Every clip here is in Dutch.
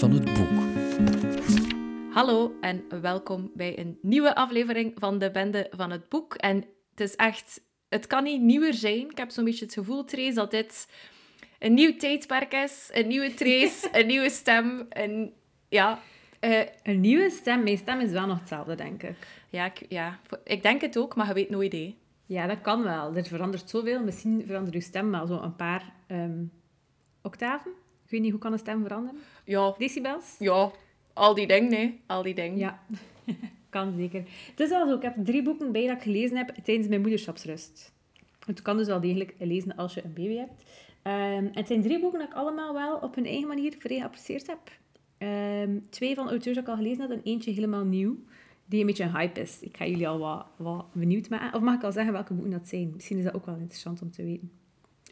Van het Boek. Hallo en welkom bij een nieuwe aflevering van de Bende van het Boek. En het is echt, het kan niet nieuwer zijn. Ik heb zo'n beetje het gevoel, Trace, dat dit een nieuw tijdperk is. Een nieuwe Trace, een nieuwe stem. Een, ja, eh, Een nieuwe stem. Mijn stem is wel nog hetzelfde, denk ik. ja, ik, ja, ik denk het ook, maar je weet nooit. hè. Ja, dat kan wel. Er verandert zoveel. Misschien verandert uw stem wel zo een paar ehm, octaven. Ik weet niet, hoe kan een stem veranderen? Ja, Decibels? ja, al die dingen, nee. Al die dingen. Ja, kan zeker. Het is wel zo, ik heb drie boeken bij dat ik gelezen heb tijdens mijn moederschapsrust. Het kan dus wel degelijk lezen als je een baby hebt. Ehm, het zijn drie boeken dat ik allemaal wel op hun eigen manier vrij geapprecieerd heb. Ehm, twee van auteurs dat ik al gelezen had en eentje helemaal nieuw, die een beetje een hype is. Ik ga jullie al wat, wat benieuwd maken. Of mag ik al zeggen welke boeken dat zijn? Misschien is dat ook wel interessant om te weten.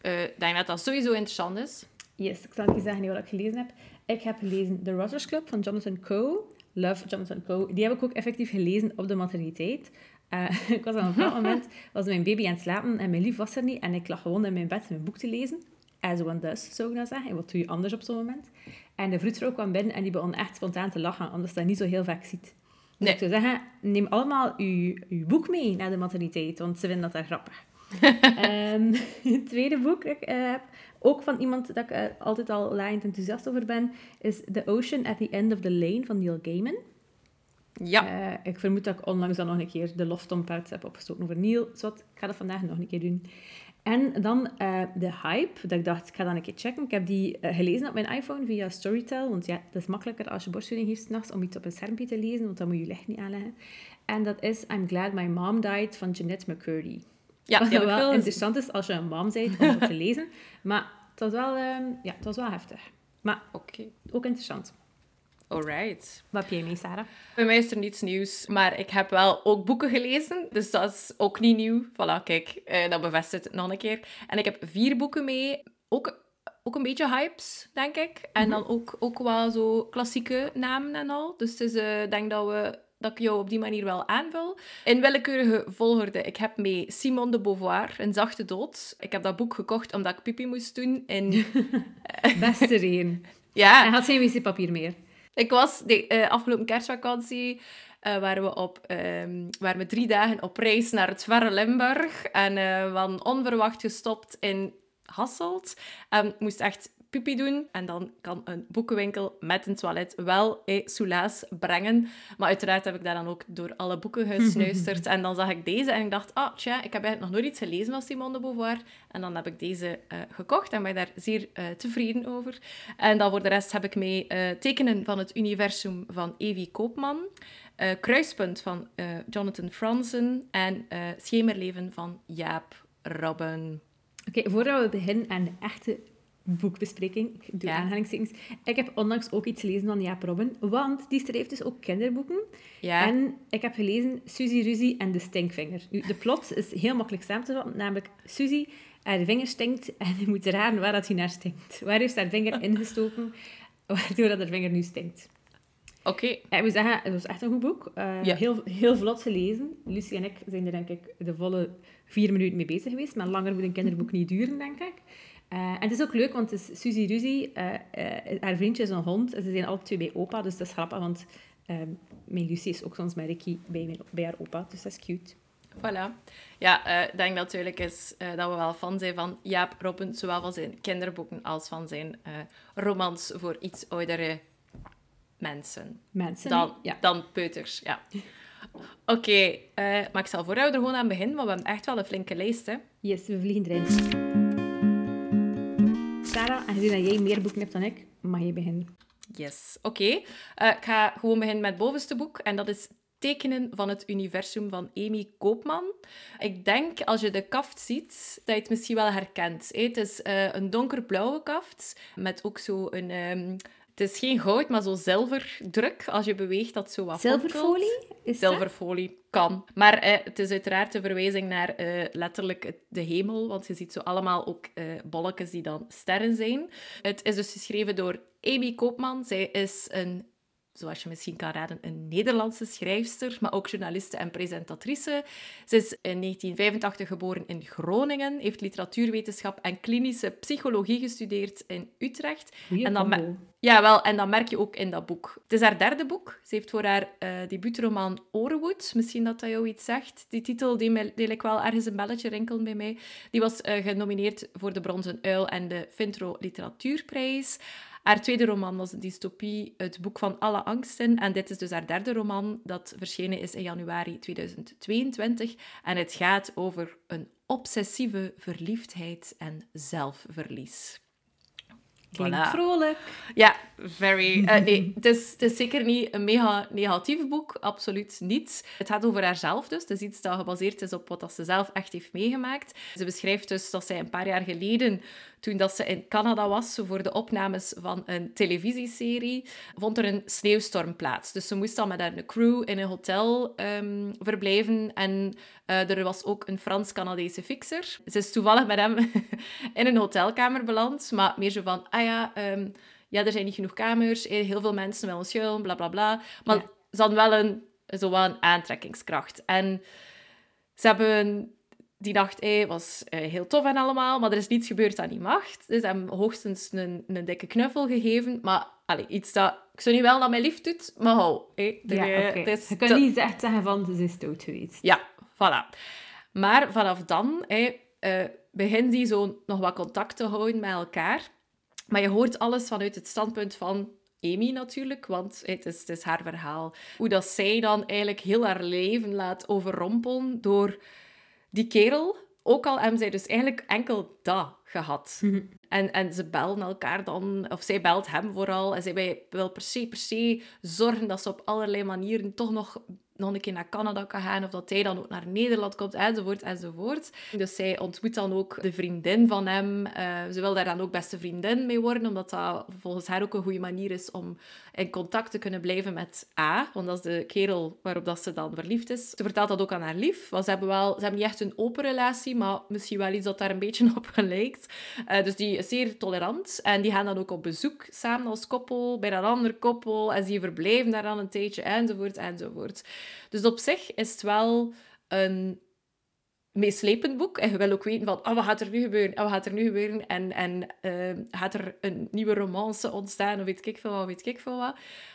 Eh, Ik denk dat dat sowieso interessant is. Yes, ik zal even zeggen wat ik gelezen heb. Ik heb gelezen The Rogers Club van Jonathan Coe. Love Jonathan Coe. Die heb ik ook effectief gelezen op de materniteit. Eh, ik was op een bepaald moment, was mijn baby aan het slapen en mijn lief was er niet. En ik lag gewoon in mijn bed mijn boek te lezen. As one does, zou ik dat zeggen. En wat doe je anders op zo'n moment? En de vroedvrouw kwam binnen en die begon echt spontaan te lachen, omdat ze dat niet zo heel vaak ziet. Dus Nee. ik zou zeggen, neem allemaal uw, uw boek mee naar de materniteit, want ze vinden dat daar grappig. Ehm, het tweede boek dat ik eh, heb, ook van iemand dat ik eh, altijd al laaiend enthousiast over ben, is The Ocean at the End of the Lane van Neil Gaiman. Ja. Eh, ik vermoed dat ik onlangs dan nog een keer de Lofton-part heb opgestoken over Neil. Zot, ik ga dat vandaag nog een keer doen. En dan eh, de hype, dat ik dacht, ik ga dan een keer checken. Ik heb die gelezen op mijn iPhone via Storytel, want ja, dat is makkelijker als je borstvoeding heeft s'nachts om iets op een schermpje te lezen, want dan moet je je licht niet aanleggen. En dat is I'm Glad My Mom Died van Jeanette McCurdy. Ja, Wat wel interessant is als je een mom bent om te lezen. Maar het was wel, ehm, ja, het was wel heftig. Maar Oké, ook interessant. alright. Wat heb jij mee, Sarah? Bij mij is er niets nieuws, maar ik heb wel ook boeken gelezen, dus dat is ook niet nieuw. Voilà, kijk, eh, dat bevestigt het nog een keer. En ik heb vier boeken mee, ook, ook een beetje hypes, denk ik. En dan ook, ook wel zo klassieke namen en al. Dus het is, eh, ik denk dat, we, dat ik jou op die manier wel aanvul. In willekeurige volgorde, ik heb mee Simone de Beauvoir, Een zachte dood. Ik heb dat boek gekocht omdat ik pipi moest doen. In, Beste reden. ja, Hij had geen wc-papier meer. Ik was de eh, afgelopen kerstvakantie. eh waren, we op, ehm, waren we drie dagen op reis naar het verre Limburg. En eh, we hadden onverwacht gestopt in Hasselt. En moest echt pipi doen. En dan kan een boekenwinkel met een toilet wel eh, soelaas brengen. Maar uiteraard heb ik daar dan ook door alle boeken gesnuisterd. en dan zag ik deze en ik dacht, ah, tja, ik heb eigenlijk nog nooit iets gelezen van Simone de Beauvoir. En dan heb ik deze eh, gekocht en ben daar zeer eh, tevreden over. En dan voor de rest heb ik mee eh, Tekenen van het Universum van Evie Koopman. Kruispunt van Jonathan Franzen. En Schemerleven van Jaap Robben. Oké, voordat we beginnen aan de echte boekbespreking, ik doe Ja. aanhalingstekens, ik heb onlangs ook iets gelezen van Jaap Robben, want die schrijft dus ook kinderboeken. Ja, En ik heb gelezen Suzy Ruzie en de stinkvinger. Nu, de plot is heel makkelijk samen te vatten, namelijk Suzy, haar vinger stinkt en je moet raden waar dat hij naar stinkt. Waar heeft haar vinger ingestoken, waardoor dat haar vinger nu stinkt. oké. Ik moet zeggen, het was echt een goed boek. Eh, Ja. heel, heel vlot gelezen. Lucie en ik zijn er denk ik de volle vier minuten mee bezig geweest. Maar langer moet een kinderboek niet duren, denk ik. Eh, en het is ook leuk, want het is Suzy Ruzie. eh, eh, haar vriendje is een hond. En ze zijn alle twee bij opa, dus dat is grappig. Want ehm, mijn Lucie is ook soms met Ricky bij, mijn, bij haar opa. Dus dat is cute. Voilà. Ja, ik denk duidelijk is dat we wel fan zijn van Jaap Robben, zowel van zijn kinderboeken als van zijn eh, romans voor iets oudere mensen. Mensen. Dan, Ja. dan peuters, ja. Oké, maar ik zal voor jou er gewoon aan beginnen, want we hebben echt wel een flinke lijst, hè. Yes, we vliegen erin. Sarah, aangezien dat jij meer boeken hebt dan ik, mag je beginnen. Yes, oké. Eh, ik ga gewoon beginnen met het bovenste boek. En dat is Tekenen van het Universum van Amy Koopman. Ik denk, als je de kaft ziet, dat je het misschien wel herkent. Het is eh, een donkerblauwe kaft, met ook zo een... ehm, het is geen goud, maar zo zilverdruk. Als je beweegt, dat zo wat. Zilverfolie? Is dat? Zilverfolie kan. Maar eh, het is uiteraard een verwijzing naar eh, letterlijk de hemel, want je ziet zo allemaal ook eh bolletjes die dan sterren zijn. Het is dus geschreven door Amy Koopman. Zij is een zoals je misschien kan raden, een Nederlandse schrijfster, maar ook journaliste en presentatrice. Ze is in 1985 geboren in Groningen, heeft literatuurwetenschap en klinische psychologie gestudeerd in Utrecht. en dan ja, wel, en dat merk je ook in dat boek. Het is haar derde boek. Ze heeft voor haar uh, debuutroman Orewood, misschien dat dat jou iets zegt. Die titel die deel ik wel ergens een belletje rinkelen bij mij. Die was uh, genomineerd voor de Bronzen Uil en de Vintro Literatuurprijs. Haar tweede roman was dystopie, Het Boek van Alle Angsten. En dit is dus haar derde roman, dat verschenen is in januari 2022. En het gaat over een obsessieve verliefdheid en zelfverlies. Klinkt vrolijk. Ja, very. Uh, nee, het is, het is zeker niet een mega negatief boek, absoluut niet. Het gaat over haarzelf dus. Het is iets dat gebaseerd is op wat ze zelf echt heeft meegemaakt. Ze beschrijft dus dat zij een paar jaar geleden toen dat ze in Canada was voor de opnames van een televisieserie, vond er een sneeuwstorm plaats. Dus ze moest dan met haar crew in een hotel um, verblijven en uh, er was ook een Frans-Canadese fixer. Ze is toevallig met hem in een hotelkamer beland, maar meer zo van, ah ja, um, ja, er zijn niet genoeg kamers, eh, heel veel mensen willen schuilen, bla bla bla. Maar ja. ze hadden wel een, zo wel een aantrekkingskracht. En ze hebben die nacht hey, was uh, heel tof en allemaal, maar er is niets gebeurd aan die macht. Dus hem hoogstens een, een dikke knuffel gegeven. Maar allee, iets dat... Ik zou niet wel dat mij lief doet, maar hou. Hey, ja, okay. Je kan niet echt zeggen van, ze is dood geweest. Ja, voilà. Maar vanaf dan hey, uh, begint hij zo nog wat contact te houden met elkaar. Maar je hoort alles vanuit het standpunt van Amy natuurlijk, want het is, het is haar verhaal. Hoe dat zij dan eigenlijk heel haar leven laat overrompelen door die kerel, ook al hebben zij dus eigenlijk enkel dat gehad. Mhm. en, en ze bellen elkaar dan, of zij belt hem vooral. En zij wil per se, per se zorgen dat ze op allerlei manieren toch nog nog een keer naar Canada kan gaan, of dat hij dan ook naar Nederland komt, enzovoort, enzovoort. Dus zij ontmoet dan ook de vriendin van hem. Uh, ze wil daar dan ook beste vriendin mee worden, omdat dat volgens haar ook een goede manier is om in contact te kunnen blijven met A, want dat is de kerel waarop dat ze dan verliefd is. Ze vertelt dat ook aan haar lief, want ze hebben, wel, ze hebben niet echt een open relatie, maar misschien wel iets dat daar een beetje op gelijkt. Uh, dus die is zeer tolerant en die gaan dan ook op bezoek samen als koppel bij een ander koppel en ze verblijven daar dan een tijdje, enzovoort, enzovoort. Dus op zich is het wel een meeslepend boek. En je wil ook weten van, oh, wat gaat er nu gebeuren? Oh, wat gaat er nu gebeuren? En, en uh, gaat er een nieuwe romance ontstaan? Of weet ik veel wat, weet ik veel wat.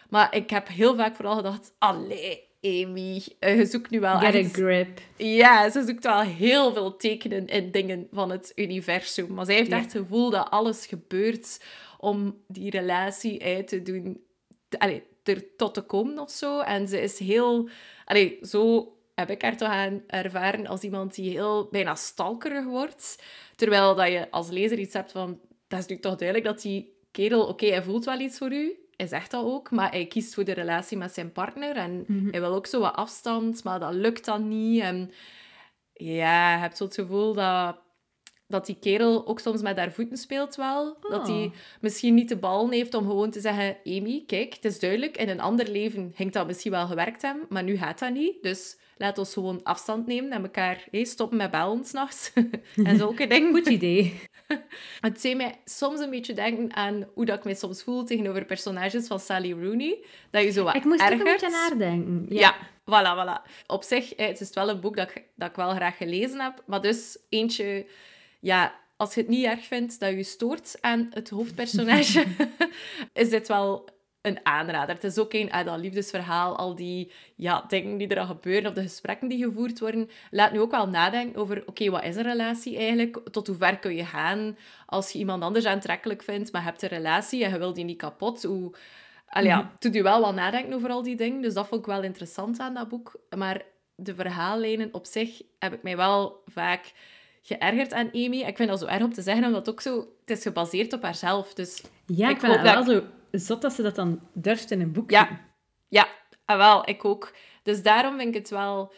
Maar ik heb heel vaak vooral gedacht, allee, Amy, uh, je zoekt nu wel Get a grip. Ja, ze zoekt wel heel veel tekenen in dingen van het universum. Maar zij heeft echt het gevoel dat alles gebeurt om die relatie uit te doen... Allee, er tot te komen of zo. En ze is heel... Allee, zo heb ik haar toch aan ervaren als iemand die heel bijna stalkerig wordt. Terwijl dat je als lezer iets hebt van... Dat is natuurlijk toch duidelijk dat die kerel... Oké, hij voelt wel iets voor u. Hij zegt dat ook. Maar hij kiest voor de relatie met zijn partner. En mhm. hij wil ook zo wat afstand. Maar dat lukt dan niet. En ja, je hebt zo het gevoel dat dat die kerel ook soms met haar voeten speelt wel. Dat hij oh. misschien niet de bal heeft om gewoon te zeggen... Amy, kijk, het is duidelijk. In een ander leven ging dat misschien wel gewerkt hebben, maar nu gaat dat niet. Dus laat ons gewoon afstand nemen en elkaar hey, stoppen met bellen s'nachts. en zulke dingen. Goed idee. Het deed mij soms een beetje denken aan hoe dat ik mij soms voel tegenover personages van Sally Rooney. Dat je zo wat Ik moest ergert. er een beetje nadenken. Ja. ja. Voilà, voilà. Op zich, het is wel een boek dat ik, dat ik wel graag gelezen heb, maar dus eentje ja, als je het niet erg vindt dat je stoort aan het hoofdpersonage, is dit wel een aanrader. Het is ook een dat liefdesverhaal, al die ja, dingen die er al gebeuren, of de gesprekken die gevoerd worden. Laat nu ook wel nadenken over, oké, wat is een relatie eigenlijk? Tot hoe ver kun je gaan als je iemand anders aantrekkelijk vindt, maar hebt een relatie en je wil die niet kapot? Hoe... Allee, ja, het doet je wel wat nadenken over al die dingen. Dus dat vond ik wel interessant aan dat boek. Maar de verhaallijnen op zich heb ik mij wel vaak geërgerd aan Amy. Ik vind dat zo erg om te zeggen, omdat het ook zo... Het is gebaseerd op haarzelf, dus... Ja, ik, vind het wel zo zot dat ze dat dan durft in een boek Ja, ja ah, wel, ik ook. Dus daarom vind ik het wel...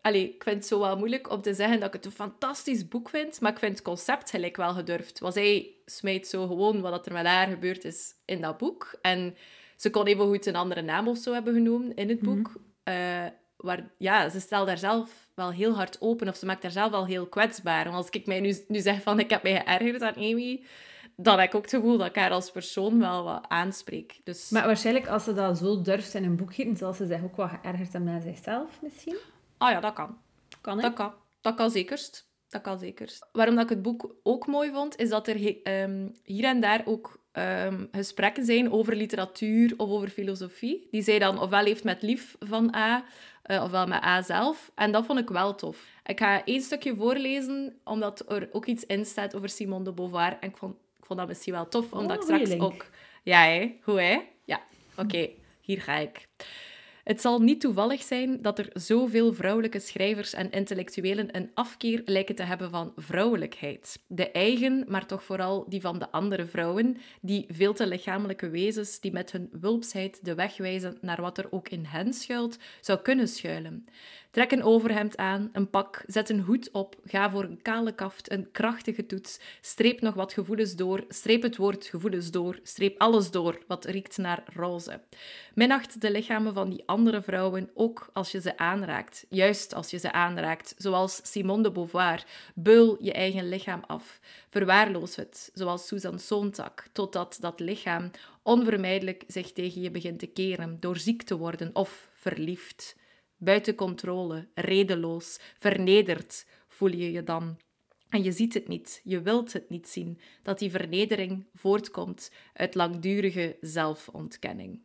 Allee, ik vind het zo wel moeilijk om te zeggen dat ik het een fantastisch boek vind, maar ik vind het concept gelijk wel gedurfd. Want zij smijt zo gewoon wat er met haar gebeurd is in dat boek. En ze kon even goed een andere naam of zo hebben genoemd in het boek. Mm waar, ja, ze stelt daar zelf wel heel hard open of ze maakt daar zelf wel heel kwetsbaar. Want als ik mij nu, nu zeg van ik heb mij geërgerd aan Amy, dan heb ik ook het gevoel dat ik haar als persoon wel wat aanspreek. Dus... Maar waarschijnlijk als ze dat zo durft in een boek gieten, zal ze zich ook wat geërgerd hebben aan zichzelf misschien. Ah ja, dat kan. Kan hè? Dat kan. Dat kan zekerst. Dat kan zekerst. Waarom dat ik het boek ook mooi vond, is dat er ehm, hier en daar ook ehm, gesprekken zijn over literatuur of over filosofie. Die zij dan ofwel heeft met Lief van A, eh, ofwel met A zelf. En dat vond ik wel tof. Ik ga één stukje voorlezen, omdat er ook iets in staat over Simone de Beauvoir. En ik vond, ik vond dat misschien wel tof, omdat ik Oh, straks ook... Ja, hè? Hoe, hè? Ja, oké. Hier ga ik. Het zal niet toevallig zijn dat er zoveel vrouwelijke schrijvers en intellectuelen een afkeer lijken te hebben van vrouwelijkheid. De eigen, maar toch vooral die van de andere vrouwen, die veel te lichamelijke wezens die met hun wulpsheid de weg wijzen naar wat er ook in hen schuilt, zou kunnen schuilen. Trek een overhemd aan, een pak, zet een hoed op, ga voor een kale kaft, een krachtige toets, streep nog wat gevoelens door, streep het woord gevoelens door, streep alles door wat riekt naar roze. Minacht de lichamen van die andere vrouwen ook als je ze aanraakt, juist als je ze aanraakt, zoals Simone de Beauvoir. Beul je eigen lichaam af. Verwaarloos het, zoals Susan Sontag, totdat dat lichaam onvermijdelijk zich tegen je begint te keren door ziek te worden of verliefd. Buiten controle, redeloos, vernederd voel je je dan. En je ziet het niet, je wilt het niet zien, dat die vernedering voortkomt uit langdurige zelfontkenning.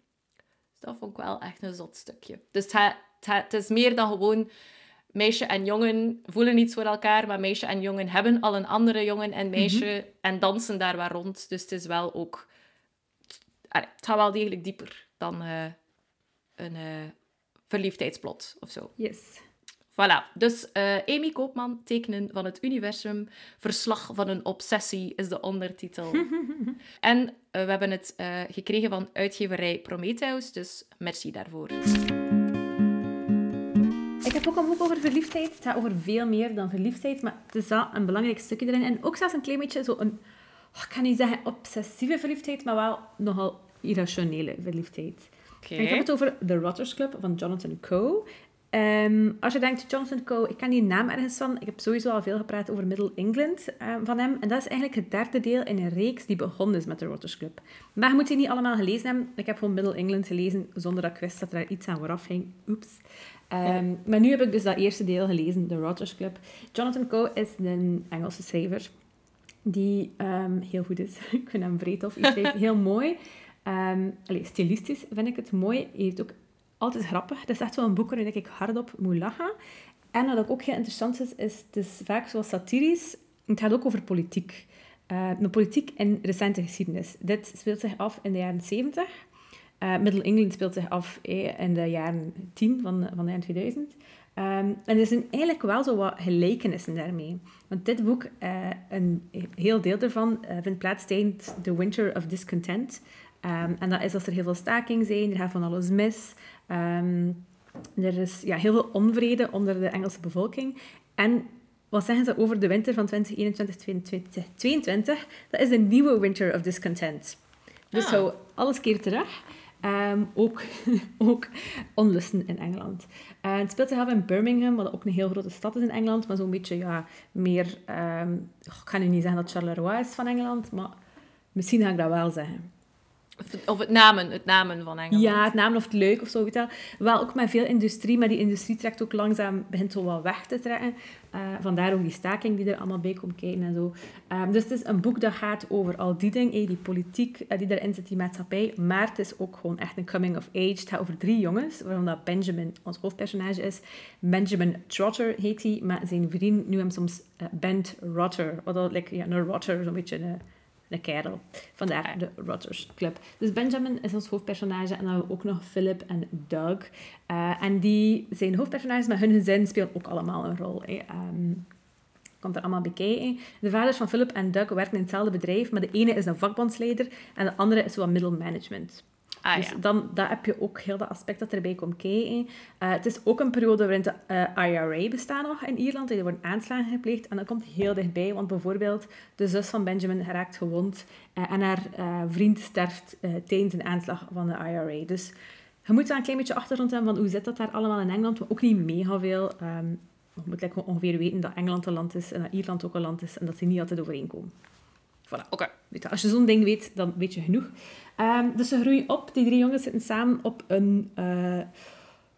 Dus dat vond ik wel echt een zot stukje. Dus het, ha- het, ha- het is meer dan gewoon meisje en jongen voelen iets voor elkaar, maar meisje en jongen hebben al een andere jongen en meisje en dansen daar waar rond. Dus het is wel ook... Het gaat wel degelijk dieper dan eh, een eh, verliefdheidsplot of zo. Yes. Voilà. Dus eh, Amy Koopman, tekenen van het universum. Verslag van een obsessie is de ondertitel. en eh, we hebben het eh, gekregen van uitgeverij Prometheus, dus merci daarvoor. Ik heb ook een boek over verliefdheid. Het gaat over veel meer dan verliefdheid, maar het is wel een belangrijk stukje erin. En ook zelfs een klein beetje zo een, oh, ik kan niet zeggen obsessieve verliefdheid, maar wel nogal irrationele verliefdheid. En ik heb het over The Rotters Club van Jonathan Coe. Ehm, als je denkt, Jonathan Coe, ik ken die naam ergens van. Ik heb sowieso al veel gepraat over Middle England ehm, van hem. En dat is eigenlijk het derde deel in een reeks die begonnen is met The Rotters Club. Maar je moet die niet allemaal gelezen hebben. Ik heb gewoon Middle England gelezen zonder dat ik wist dat er daar iets aan vooraf ging. Oeps. Ehm, Maar nu heb ik dus dat eerste deel gelezen, The Rotters Club. Jonathan Coe is een Engelse schrijver die heel goed is. ik vind hem tof. Hij schrijft heel mooi. Allee, stilistisch vind ik het mooi. Hij heeft ook altijd grappig. Het is echt zo'n boek waarin ik hardop moet lachen. En wat ook heel interessant is, is het vaak zoals satirisch. Het gaat ook over politiek. Eh de politiek in recente geschiedenis. Dit speelt zich af in de jaren 70. Eh Middle England speelt zich af in de jaren 10 van, van de jaren 2000. Ehm, en er zijn eigenlijk wel zo wat gelijkenissen daarmee. Want dit boek, eh, een heel deel ervan, eh, vindt plaats tijdens The Winter of Discontent. Ehm, en dat is als er heel veel staking zijn, er gaat van alles mis. Ehm, er is ja, heel veel onvrede onder de Engelse bevolking. En wat zeggen ze over de winter van 2021, 2022? Dat is een nieuwe Winter of Discontent. Dus Ah. zo alles keer terug. Ehm, ook, ook onlusten in Engeland. Eh, het speelt zich af in Birmingham, wat ook een heel grote stad is in Engeland, maar zo'n beetje ja, meer... ehm, ik ga nu niet zeggen dat Charleroi is van Engeland, maar misschien ga ik dat wel zeggen. Of het, namen, het namen van Engeland. Ja, het naam of het leuk of zo, wel. Ook met veel industrie, maar die industrie trekt ook langzaam, begint zo wat weg te trekken. Eh, vandaar ook die staking die er allemaal bij komt kijken en zo. Ehm, dus het is een boek dat gaat over al die dingen, eh, die politiek eh, die erin zit, die maatschappij. Maar het is ook gewoon echt een coming of age. Het gaat over drie jongens, waarvan dat Benjamin ons hoofdpersonage is. Benjamin Trotter heet hij, maar zijn vriend nu hem soms Bent Rotter. Wat like, ja, een rotter, zo'n beetje een, een kerel. Vandaar de Rotters Club. Dus Benjamin is ons hoofdpersonage. En dan hebben we ook nog Philip en Doug. Eh, en die zijn hoofdpersonages, maar hun gezin spelen ook allemaal een rol. Hè. Ehm, komt er allemaal bij kijken. De vaders van Philip en Doug werken in hetzelfde bedrijf, maar de ene is een vakbondsleider en de andere is wat middle management. Ah, dus ja. dan dat heb je ook heel dat aspect dat erbij komt kijken. Eh, het is ook een periode waarin de eh, IRA bestaat nog in Ierland. Er worden aanslagen gepleegd en dat komt heel dichtbij. Want bijvoorbeeld de zus van Benjamin geraakt gewond eh, en haar vriend sterft tijdens een aanslag van de IRA. Dus je moet daar een klein beetje achtergrond hebben van hoe zit dat daar allemaal in Engeland. Maar ook niet mega veel. Ehm, je moet ongeveer weten dat Engeland een land is en dat Ierland ook een land is en dat ze niet altijd overeenkomen. Voilà. Oké. Als je zo'n ding weet, dan weet je genoeg. Ehm, dus ze groeien op. Die drie jongens zitten samen op een, eh,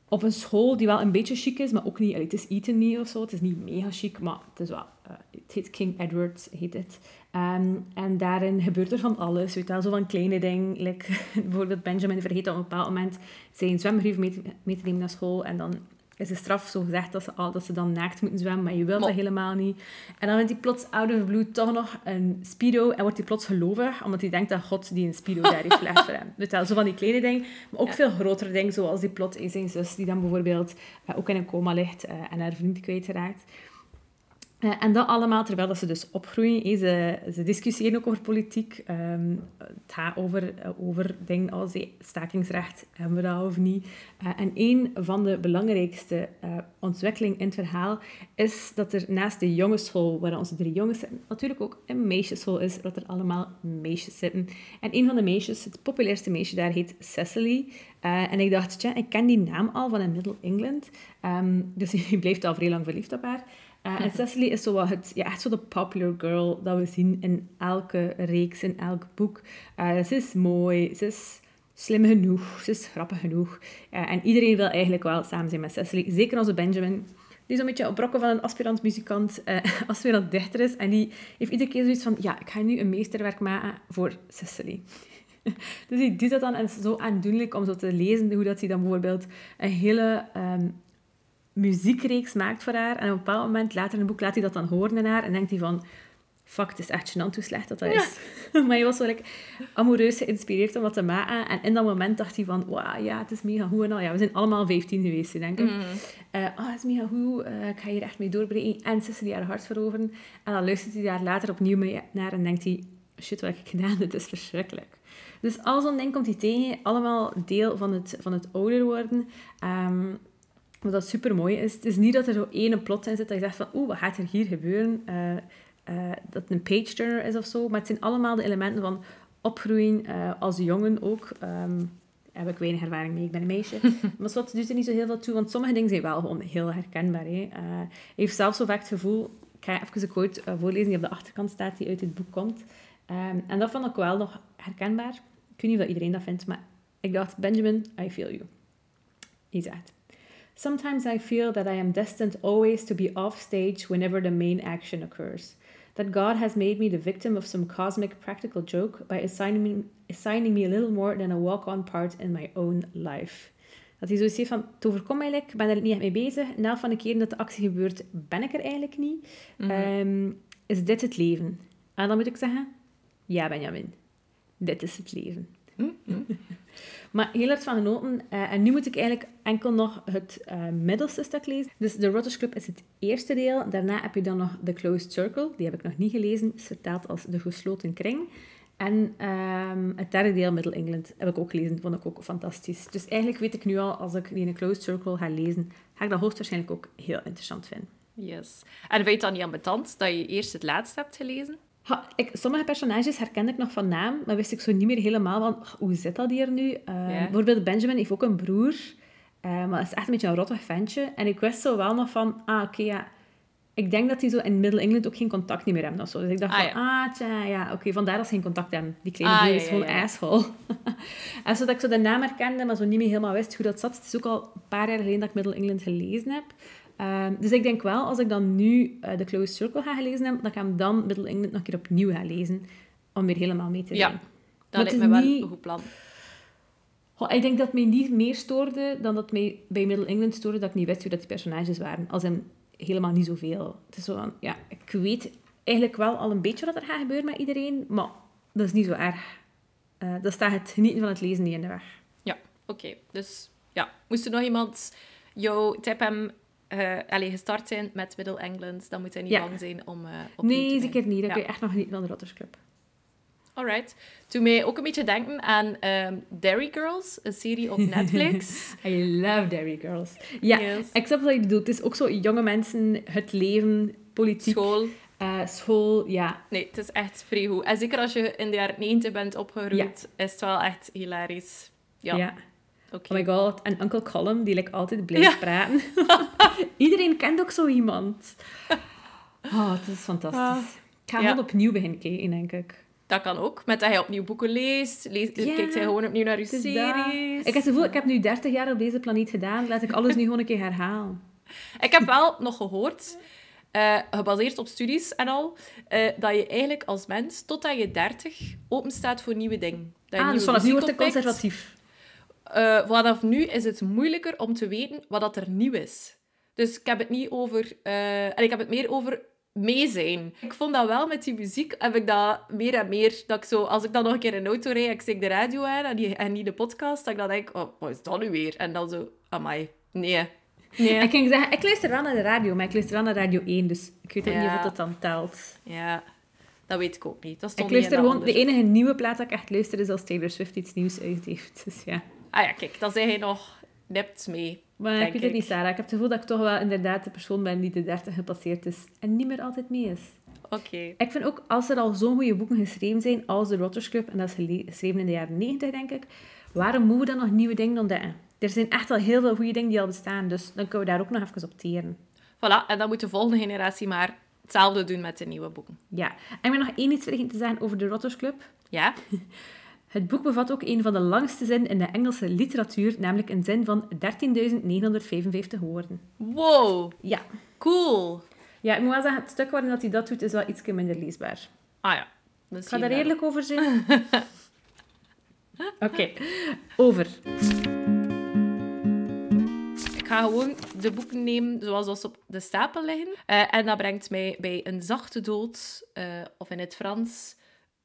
op een school die wel een beetje chic is, maar ook niet... het is Eton niet of zo. Het is niet mega chic, maar het is wel... eh, het heet King Edward, heet het. Ehm, en daarin gebeurt er van alles. Weet je wel, zo van kleine dingen. Bijvoorbeeld Benjamin vergeet op een bepaald moment zijn zwembrief mee, te- mee te nemen naar school. En dan is de straf zo gezegd dat ze, al, dat ze dan naakt moeten zwemmen, maar je wilt dat helemaal niet. En dan vindt hij plots out of blue toch nog een speedo en wordt hij plots gelovig, omdat hij denkt dat God die een speedo daar heeft gelegd voor hem. Weet wel, zo van die kleine dingen, maar ook Ja. veel grotere dingen, zoals die plot in zijn zus, die dan bijvoorbeeld eh, ook in een coma ligt eh, en haar vriend kwijtraakt. Eh, en dat allemaal terwijl ze dus opgroeien. Ze, ze discussiëren ook over politiek. Ehm, het gaat over, eh, over dingen als eh, stakingsrecht, hebben we dat of niet. Eh, en een van de belangrijkste eh, ontwikkelingen in het verhaal is dat er naast de jongensschool, waar onze drie jongens zitten, natuurlijk ook een meisjesschool is, dat er allemaal meisjes zitten. En een van de meisjes, het populairste meisje daar, heet Cecily. Eh, en ik dacht, tja, ik ken die naam al van in Middle England. Ehm, dus je blijft al vrij lang verliefd op haar. Uh, en Cecily is zo wat het, ja, echt zo de popular girl dat we zien in elke reeks, in elk boek. Uh, ze is mooi, ze is slim genoeg, ze is grappig genoeg. Uh, en iedereen wil eigenlijk wel samen zijn met Cecily. Zeker onze Benjamin, die zo'n beetje op brokken van een aspirant-muzikant, uh, aspirant-dichter is. En die heeft iedere keer zoiets van, ja, ik ga nu een meesterwerk maken voor Cecily. dus hij doet dat dan en het is zo aandoenlijk om zo te lezen hoe dat hij dan bijvoorbeeld een hele... Um, muziekreeks maakt voor haar. En op een bepaald moment, later in het boek, laat hij dat dan horen in haar. En denkt hij van... Fuck, het is echt gênant hoe slecht dat, dat is. Maar hij was wel like, amoureus geïnspireerd om dat te maken. En in dat moment dacht hij van... Wauw, ja, het is mega goed en al. Ja, we zijn allemaal 15 geweest, denk ik. Mm. Uh, oh, het is mega goed. Uh, ik ga hier echt mee doorbreken. En Cecily haar hart veroveren. En dan luistert hij daar later opnieuw mee naar en denkt hij... Shit, wat heb ik gedaan? Dit is verschrikkelijk. Dus al zo'n ding komt hij tegen. Allemaal deel van het, van het ouder worden. Um, wat dat super mooi is. Het is niet dat er zo één plot in zit dat je zegt van oeh, wat gaat er hier gebeuren? Uh, uh, dat het een page turner is of zo. Maar het zijn allemaal de elementen van opgroeien uh, als jongen ook. Um, heb ik weinig ervaring mee, ik ben een meisje. maar slot doet er niet zo heel veel toe, want sommige dingen zijn wel gewoon heel herkenbaar. Hè. heeft zelf zo vaak het gevoel... Ik ga even een quote voorlezen die op de achterkant staat, die uit het boek komt. Um, en dat vond ik wel nog herkenbaar. Ik weet niet of iedereen dat vindt, maar ik dacht, Benjamin, I feel you. Hij zegt... Sometimes I feel that I am destined always to be off stage whenever the main action occurs. That God has made me the victim of some cosmic practical joke by assigning me, assigning me a little more than a walk-on part in my own life. Dat hij zoiets heeft van, het overkomt mij, ik ben er niet echt mee bezig. Na van de keren dat de actie gebeurt, ben ik er eigenlijk niet. Mm -hmm. um, is dit het leven? En dan moet ik zeggen, ja Benjamin, dit is het leven. Mm -hmm. Maar heel erg van genoten. Uh, en nu moet ik eigenlijk enkel nog het uh, middelste stuk lezen. Dus The Rotters Club is het eerste deel. Daarna heb je dan nog The Closed Circle. Die heb ik nog niet gelezen. Vertaald als De Gesloten Kring. En um, het derde deel, Middle England, heb ik ook gelezen. Vond ik ook fantastisch. Dus eigenlijk weet ik nu al, als ik die in Closed Circle ga lezen, ga ik dat hoogstwaarschijnlijk ook heel interessant vinden. Yes. En vind je dan niet ambetant dat je eerst het laatste hebt gelezen? Ha, ik, sommige personages herkende ik nog van naam, maar wist ik zo niet meer helemaal van hoe zit dat hier nu. Uh, yeah. Bijvoorbeeld Benjamin heeft ook een broer, uh, maar is echt een beetje een rottig ventje. En ik wist zo wel nog van, ah oké, okay, ja, ik denk dat die zo in Middle England ook geen contact meer hebben of zo. Dus ik dacht ah, van, ja. ah tja, ja, oké, okay, vandaar dat ze geen contact hebben. Die kleine ah, broer ja, is gewoon ja, asshole. en zodat ik zo de naam herkende, maar zo niet meer helemaal wist hoe dat zat. Het is ook al een paar jaar geleden dat ik Middle England gelezen heb. Um, dus ik denk wel, als ik dan nu uh, de Closed Circle ga gelezen hebben, dat ik hem dan Middle England nog een keer opnieuw ga lezen. Om weer helemaal mee te ja, zijn. dat lijkt me wel niet... een goed plan. Ik denk dat mij niet meer stoorde dan dat mij bij Middle England stoorde dat ik niet wist wie dat die personages waren. Als in helemaal niet zoveel. Het is zo van, ja, ik weet eigenlijk wel al een beetje wat er gaat gebeuren met iedereen, maar dat is niet zo erg. Uh, dat staat het genieten van het lezen niet in de weg. Ja, oké. Okay. Dus ja, moest er nog iemand jouw tip hem uh, allez, gestart zijn met Middle England, dan moet hij niet ja. bang zijn om uh, Nee, zeker niet. Ja. kun je echt nog niet van de Rotters Club. Alright. Toen mij ook een beetje denken aan um, Dairy Girls, een serie op Netflix. I love Dairy Girls. Ja, yes. ik snap wat je bedoelt. Het is ook zo jonge mensen, het leven, politiek. School. Uh, school, ja. Nee, het is echt vrij goed. En zeker als je in de jaren 90 bent opgegroeid, ja. is het wel echt hilarisch. Ja. ja. Okay. Oh my god, en Uncle Colum, die like, altijd blijft ja. praten. Iedereen kent ook zo iemand. Oh, het is fantastisch. Ah. Ik ga ja. gewoon opnieuw beginnen kijken, denk ik. Dat kan ook. Met dat hij opnieuw boeken leest. leest kijkt hij gewoon opnieuw naar je series. dat. Ik heb het gevoel, ik heb nu 30 jaar op deze planeet gedaan. Laat ik alles nu gewoon een keer herhalen. Ik heb wel nog gehoord, eh, gebaseerd op studies en al, eh, dat je eigenlijk als mens, totdat je 30, open staat voor nieuwe dingen. Dat je Ah, dus vanaf nu wordt het conservatief. Eh, vanaf nu is het moeilijker om te weten wat dat er nieuw is. Dus ik heb het niet over... eh, en ik heb het meer over mee zijn. Ik vond dat wel met die muziek, heb ik dat meer en meer... Dat ik zo, als ik dan nog een keer in een auto rijd, ik steek de radio aan en, die, en niet de podcast, dat ik dan denk, oh, wat is dat nu weer? En dan zo, amai, nee. Nee. Ik ging zeggen, ik luister wel naar de radio, maar ik luister wel naar Radio 1, dus ik weet ook niet of dat dan telt. Ja, dat weet ik ook niet. Dat Ik luister gewoon, de enige nieuwe plaat dat ik echt luister is als Taylor Swift iets nieuws uit heeft. Dus ja. Ah ja, kijk, dan zei hij nog nipt mee. Maar ik weet het ik. niet, Sarah. Ik heb het gevoel dat ik toch wel inderdaad de persoon ben die de 30 gepasseerd is en niet meer altijd mee is. Oké. Ik vind ook, als er al zo'n goede boeken geschreven zijn als de Rotters Club, en dat is geschreven in de jaren 90, denk ik, waarom moeten we dan nog nieuwe dingen ontdekken? Er zijn echt al heel veel goede dingen die al bestaan, dus dan kunnen we daar ook nog even op teren. Voilà, en dan moet de volgende generatie maar hetzelfde doen met de nieuwe boeken. Ja, en ik ben nog één iets vergeten te zeggen over de Rotters Club. Ja? Het boek bevat ook een van de langste zinnen in de Engelse literatuur, namelijk een zin van 13.955 woorden. Wow, Ja. cool. Ja, ik moet wel zeggen, het stuk waarin dat hij dat doet, is wel iets minder leesbaar. Ah ja. Ik ga daar eerlijk over zijn. Oké, over. Ik ga gewoon de boeken nemen zoals dat ze op de stapel liggen. Eh, en dat brengt mij bij Een zachte dood, eh, of in het Frans,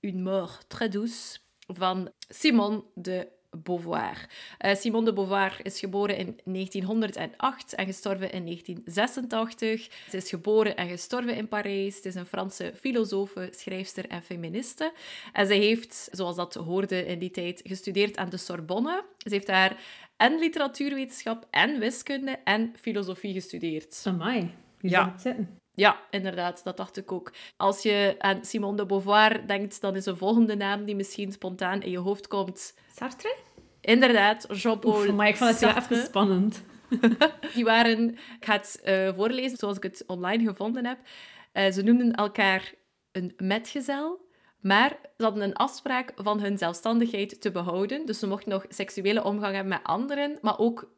Une mort très douce, van Simone de Beauvoir. Eh, Simone de Beauvoir is geboren in 1908 en gestorven in 1986. Ze is geboren en gestorven in Parijs. Het is een Franse filosofe, schrijfster en feministe. En ze heeft, zoals dat hoorde in die tijd, gestudeerd aan de Sorbonne. Ze heeft daar en literatuurwetenschap en wiskunde en filosofie gestudeerd. Amai, wie Ja. zitten? Ja, inderdaad, dat dacht ik ook. Als je aan Simone de Beauvoir denkt, dan is een volgende naam die misschien spontaan in je hoofd komt. Sartre? Inderdaad, Jean-Paul maar ik vond het wel even spannend. Die waren, ik ga het eh, voorlezen zoals ik het online gevonden heb. Eh, ze noemden elkaar een metgezel, maar ze hadden een afspraak van hun zelfstandigheid te behouden. Dus ze mochten nog seksuele omgang hebben met anderen, maar ook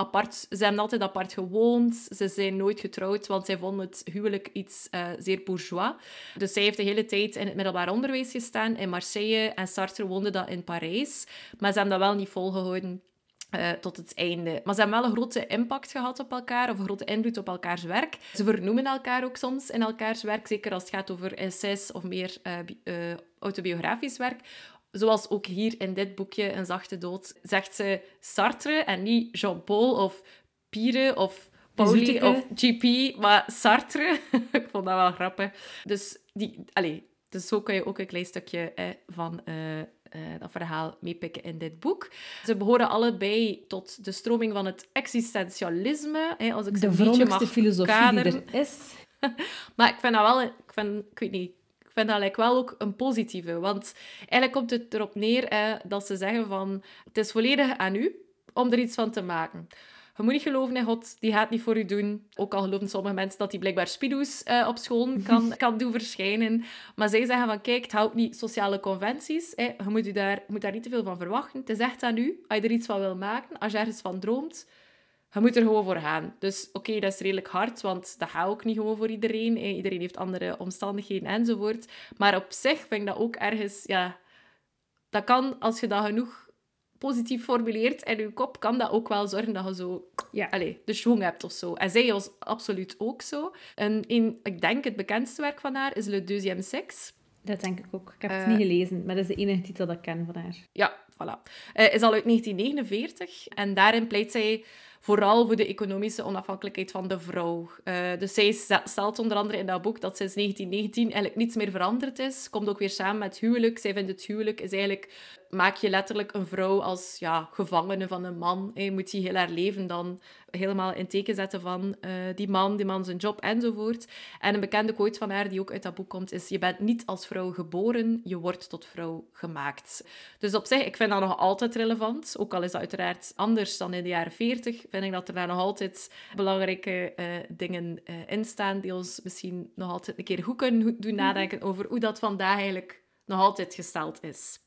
apart. Ze hebben altijd apart gewoond. Ze zijn nooit getrouwd, want zij vonden het huwelijk iets eh, zeer bourgeois. Dus zij heeft de hele tijd in het middelbaar onderwijs gestaan in Marseille en Sartre woonde dat in Parijs. Maar ze hebben dat wel niet volgehouden eh, tot het einde. Maar ze hebben wel een grote impact gehad op elkaar, of een grote invloed op elkaars werk. Ze vernoemen elkaar ook soms in elkaars werk, zeker als het gaat over essays of meer eh, bi- eh, autobiografisch werk. Zoals ook hier in dit boekje, Een zachte dood, zegt ze Sartre en niet Jean-Paul of Pire of Pauli of GP, maar Sartre. Ik vond dat wel grappig. Dus, die, allez, dus zo kun je ook een klein stukje eh, van eh, eh, dat verhaal meepikken in dit boek. Ze behoren allebei tot de stroming van het existentialisme. Als ik De vrolijkste filosofie kaderen. die er is. Maar ik vind dat wel, ik, vind, ik weet niet, vind dat like wel ook een positieve. Want eigenlijk komt het erop neer hè, dat ze zeggen van, het is volledig aan u om er iets van te maken. Je moet niet geloven in God, die gaat niet voor u doen. Ook al geloven sommige mensen dat hij blijkbaar spidoes eh, op school kan, kan doen verschijnen. Maar zij zeggen van, kijk, het houdt niet sociale conventies. Hè. Je moet, u daar, je moet daar niet te veel van verwachten. Het is echt aan u, als je er iets van wil maken, als je ergens van droomt. Je moet er gewoon voor gaan. Dus oké, dat is redelijk hard, want dat gaat ook niet gewoon voor iedereen. Iedereen heeft andere omstandigheden enzovoort. Maar op zich vind ik dat ook ergens... Ja, dat kan, als je dat genoeg positief formuleert in je kop, kan dat ook wel zorgen dat je zo Ja. allez, de schwung hebt of zo. En zij was absoluut ook zo. En een, ik denk het bekendste werk van haar is Le Deuxième Sexe. Dat denk ik ook. Ik heb het Eh. niet gelezen, maar dat is de enige titel dat ik ken van haar. Ja, voilà. Eh, is al uit 1949 en daarin pleit zij vooral voor de economische onafhankelijkheid van de vrouw. Eh, dus zij st- stelt onder andere in dat boek dat sinds 1919 eigenlijk niets meer veranderd is. Komt ook weer samen met huwelijk. Zij vindt het huwelijk is eigenlijk... Maak je letterlijk een vrouw als ja, gevangene van een man. Je moet die heel haar leven dan helemaal in teken zetten van eh, die man, die man zijn job enzovoort. En een bekende quote van haar, die ook uit dat boek komt, is je bent niet als vrouw geboren, je wordt tot vrouw gemaakt. Dus op zich, ik vind dat nog altijd relevant. Ook al is dat uiteraard anders dan in de jaren 40, vind ik dat er daar nog altijd belangrijke eh, dingen eh, in staan die ons misschien nog altijd een keer goed kunnen doen nadenken over hoe dat vandaag eigenlijk nog altijd gesteld is.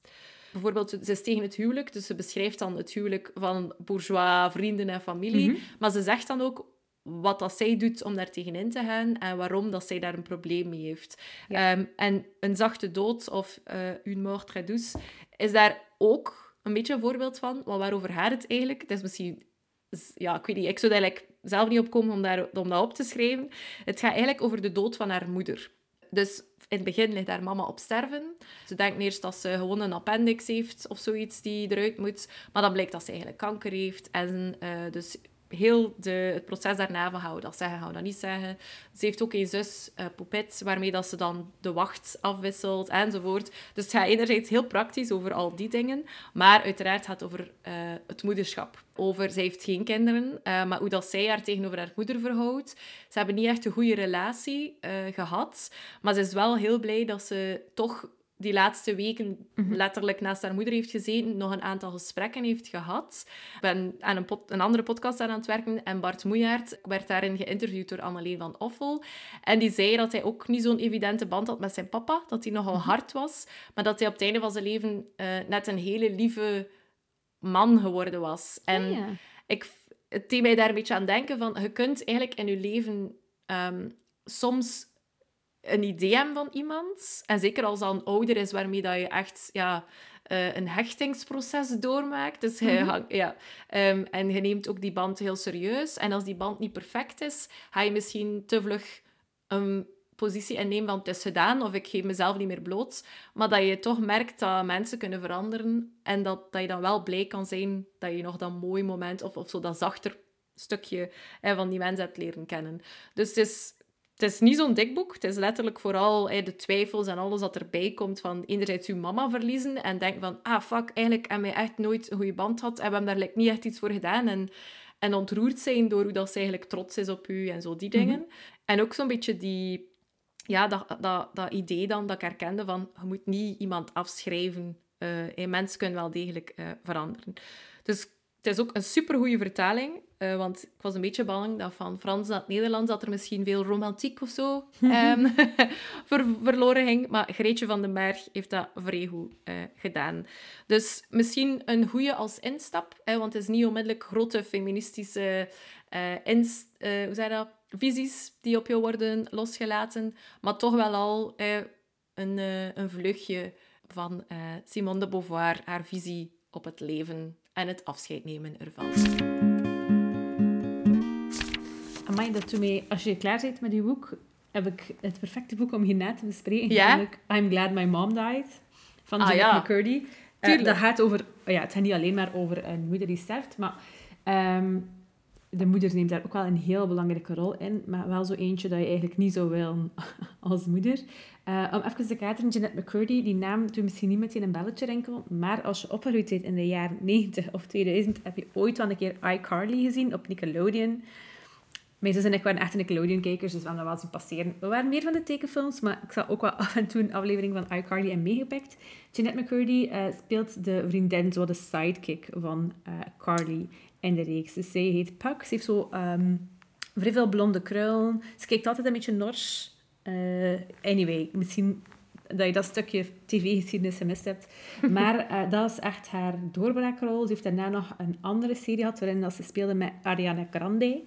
Bijvoorbeeld, ze is tegen het huwelijk, dus ze beschrijft dan het huwelijk van bourgeois, vrienden en familie. Mhm. Maar ze zegt dan ook wat dat zij doet om daar tegenin te gaan en waarom dat zij daar een probleem mee heeft. Ja. Ehm, en een zachte dood of uh, une mort très douce is daar ook een beetje een voorbeeld van. Want waarover gaat het eigenlijk? Het is misschien... Ja, ik weet niet. Ik zou daar eigenlijk zelf niet opkomen om, daar, om dat op te schrijven. Het gaat eigenlijk over de dood van haar moeder. Dus in het begin ligt haar mama op sterven. Ze denkt eerst dat ze gewoon een appendix heeft of zoiets die eruit moet. Maar dan blijkt dat ze eigenlijk kanker heeft. En uh, dus heel de, het proces daarna van gaan we dat zeggen, gaan we dat niet zeggen. Ze heeft ook een zus, uh, Poupette, waarmee dat ze dan de wacht afwisselt enzovoort. Dus het gaat enerzijds heel praktisch over al die dingen, maar uiteraard gaat het over uh, het moederschap. Over, zij heeft geen kinderen, uh, maar hoe dat zij haar tegenover haar moeder verhoudt. Ze hebben niet echt een goede relatie gehad, maar ze is wel heel blij dat ze toch die laatste weken letterlijk naast haar moeder heeft gezeten, nog een aantal gesprekken heeft gehad. Ik ben aan een, pod, een andere podcast aan het werken en Bart Moejaert werd daarin geïnterviewd door Anneleen van Offel. En die zei dat hij ook niet zo'n evidente band had met zijn papa, dat hij nogal hard was, maar dat hij op het einde van zijn leven uh, net een hele lieve man geworden was. En ja. ik, het deed mij daar een beetje aan denken van, je kunt eigenlijk in je leven um, soms een idee hebben van iemand. En zeker als dat een ouder is waarmee dat je echt ja, uh, een hechtingsproces doormaakt. Dus mm -hmm. ja, um, en je neemt ook die band heel serieus. En als die band niet perfect is, ga je misschien te vlug een positie innemen van het is gedaan of ik geef mezelf niet meer bloot. Maar dat je toch merkt dat mensen kunnen veranderen en dat, dat je dan wel blij kan zijn dat je nog dat mooie moment of, of zo dat zachter stukje hè, van die mensen hebt leren kennen. Dus het is, het is niet zo'n dik boek. Het is letterlijk vooral de twijfels en alles dat erbij komt van enerzijds uw mama verliezen en denken van, ah fuck, eigenlijk hebben wij echt nooit een goede band gehad en we hebben daar like, niet echt iets voor gedaan. En, en ontroerd zijn door hoe dat ze eigenlijk trots is op u en zo die dingen. Mm -hmm. En ook zo'n beetje die... Ja, dat, dat, dat idee dan dat ik herkende van, je moet niet iemand afschrijven. Uh, mensen kunnen wel degelijk uh, veranderen. Dus het is ook een supergoeie vertaling. Uh, want ik was een beetje bang dat van Frans naar het Nederlands dat er misschien veel romantiek of zo um, ver, verloren ging. Maar Greetje van den Berg heeft dat vrij goed uh, gedaan. Dus misschien een goede als instap. Hè, want het is niet onmiddellijk grote feministische uh, inst, hoe zeg dat? visies die op jou worden losgelaten. Maar toch wel al een, een vluchtje van Simone de Beauvoir, haar visie op het leven en het afscheid nemen ervan. Amai, dat doet mij, als je klaar bent met je boek, heb ik het perfecte boek om hierna te bespreken. Ja? Namelijk I'm Glad My Mom Died, van Ah, Jeanette ja. McCurdy. Uh, dat gaat over... Ja, het gaat niet alleen maar over een moeder die sterft, maar... ehm, de moeder neemt daar ook wel een heel belangrijke rol in, maar wel zo eentje dat je eigenlijk niet zou willen als moeder. Uh, om even te Jeanette McCurdy, die naam doet misschien niet meteen een belletje rinkelen, maar als je opgegroeid bent in de jaren 90 of 2000, heb je ooit wel een keer iCarly gezien op Nickelodeon. Mijn zus en ik waren echt Nickelodeon-kijkers, dus we dat wel zien passeren. We waren meer van de tekenfilms, maar ik zag ook wel af en toe een aflevering van iCarly en meegepikt. Jeanette McCurdy uh, speelt de vriendin, zo de sidekick van uh, Carly in de reeks. Dus zij heet Puck. Ze heeft zo um, vrij veel blonde krullen. Ze kijkt altijd een beetje nors. Uh, anyway, misschien dat je dat stukje tv-geschiedenis gemist hebt. Maar uh, dat is echt haar doorbraakrol. Ze heeft daarna nog een andere serie gehad waarin dat ze speelde met Ariana Grande.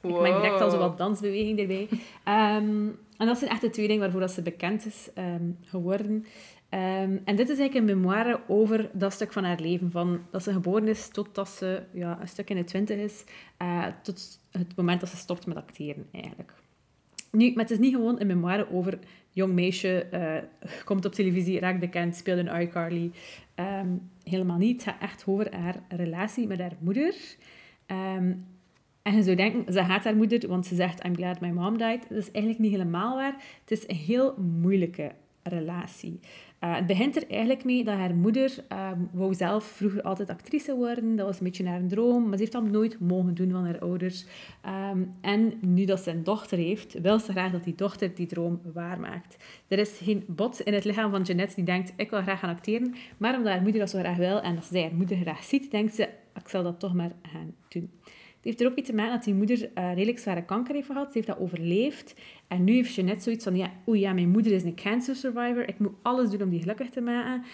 Wow. Ik maak direct al zo wat dansbeweging erbij. Um, en dat zijn echt de twee dingen waarvoor dat ze bekend is um, geworden. Um, en dit is eigenlijk een memoire over dat stuk van haar leven. Van dat ze geboren is totdat ze ja, een stuk in de twintig is. Uh, tot het moment dat ze stopt met acteren, eigenlijk. Nu, maar het is niet gewoon een memoire over jong meisje, uh, komt op televisie, raakt bekend, speelt in iCarly. Um, helemaal niet. Het gaat echt over haar relatie met haar moeder. Um, en je zou denken, ze haat haar moeder, want ze zegt, I'm glad my mom died. Dat is eigenlijk niet helemaal waar. Het is een heel moeilijke relatie. Uh, het begint er eigenlijk mee dat haar moeder um, wou zelf vroeger altijd actrice worden. Dat was een beetje haar droom, maar ze heeft dat nooit mogen doen van haar ouders. Um, en nu dat ze een dochter heeft, wil ze graag dat die dochter die droom waarmaakt. Er is geen bot in het lichaam van Jeannette die denkt, ik wil graag gaan acteren. Maar omdat haar moeder dat zo graag wil en dat zij haar moeder graag ziet, denkt ze, ik zal dat toch maar gaan doen. Heeft er ook iets te maken dat die moeder uh, redelijk zware kanker heeft gehad. Ze heeft dat overleefd. En nu heeft net zoiets van, ja, oeh ja, mijn moeder is een cancer survivor. Ik moet alles doen om die gelukkig te maken.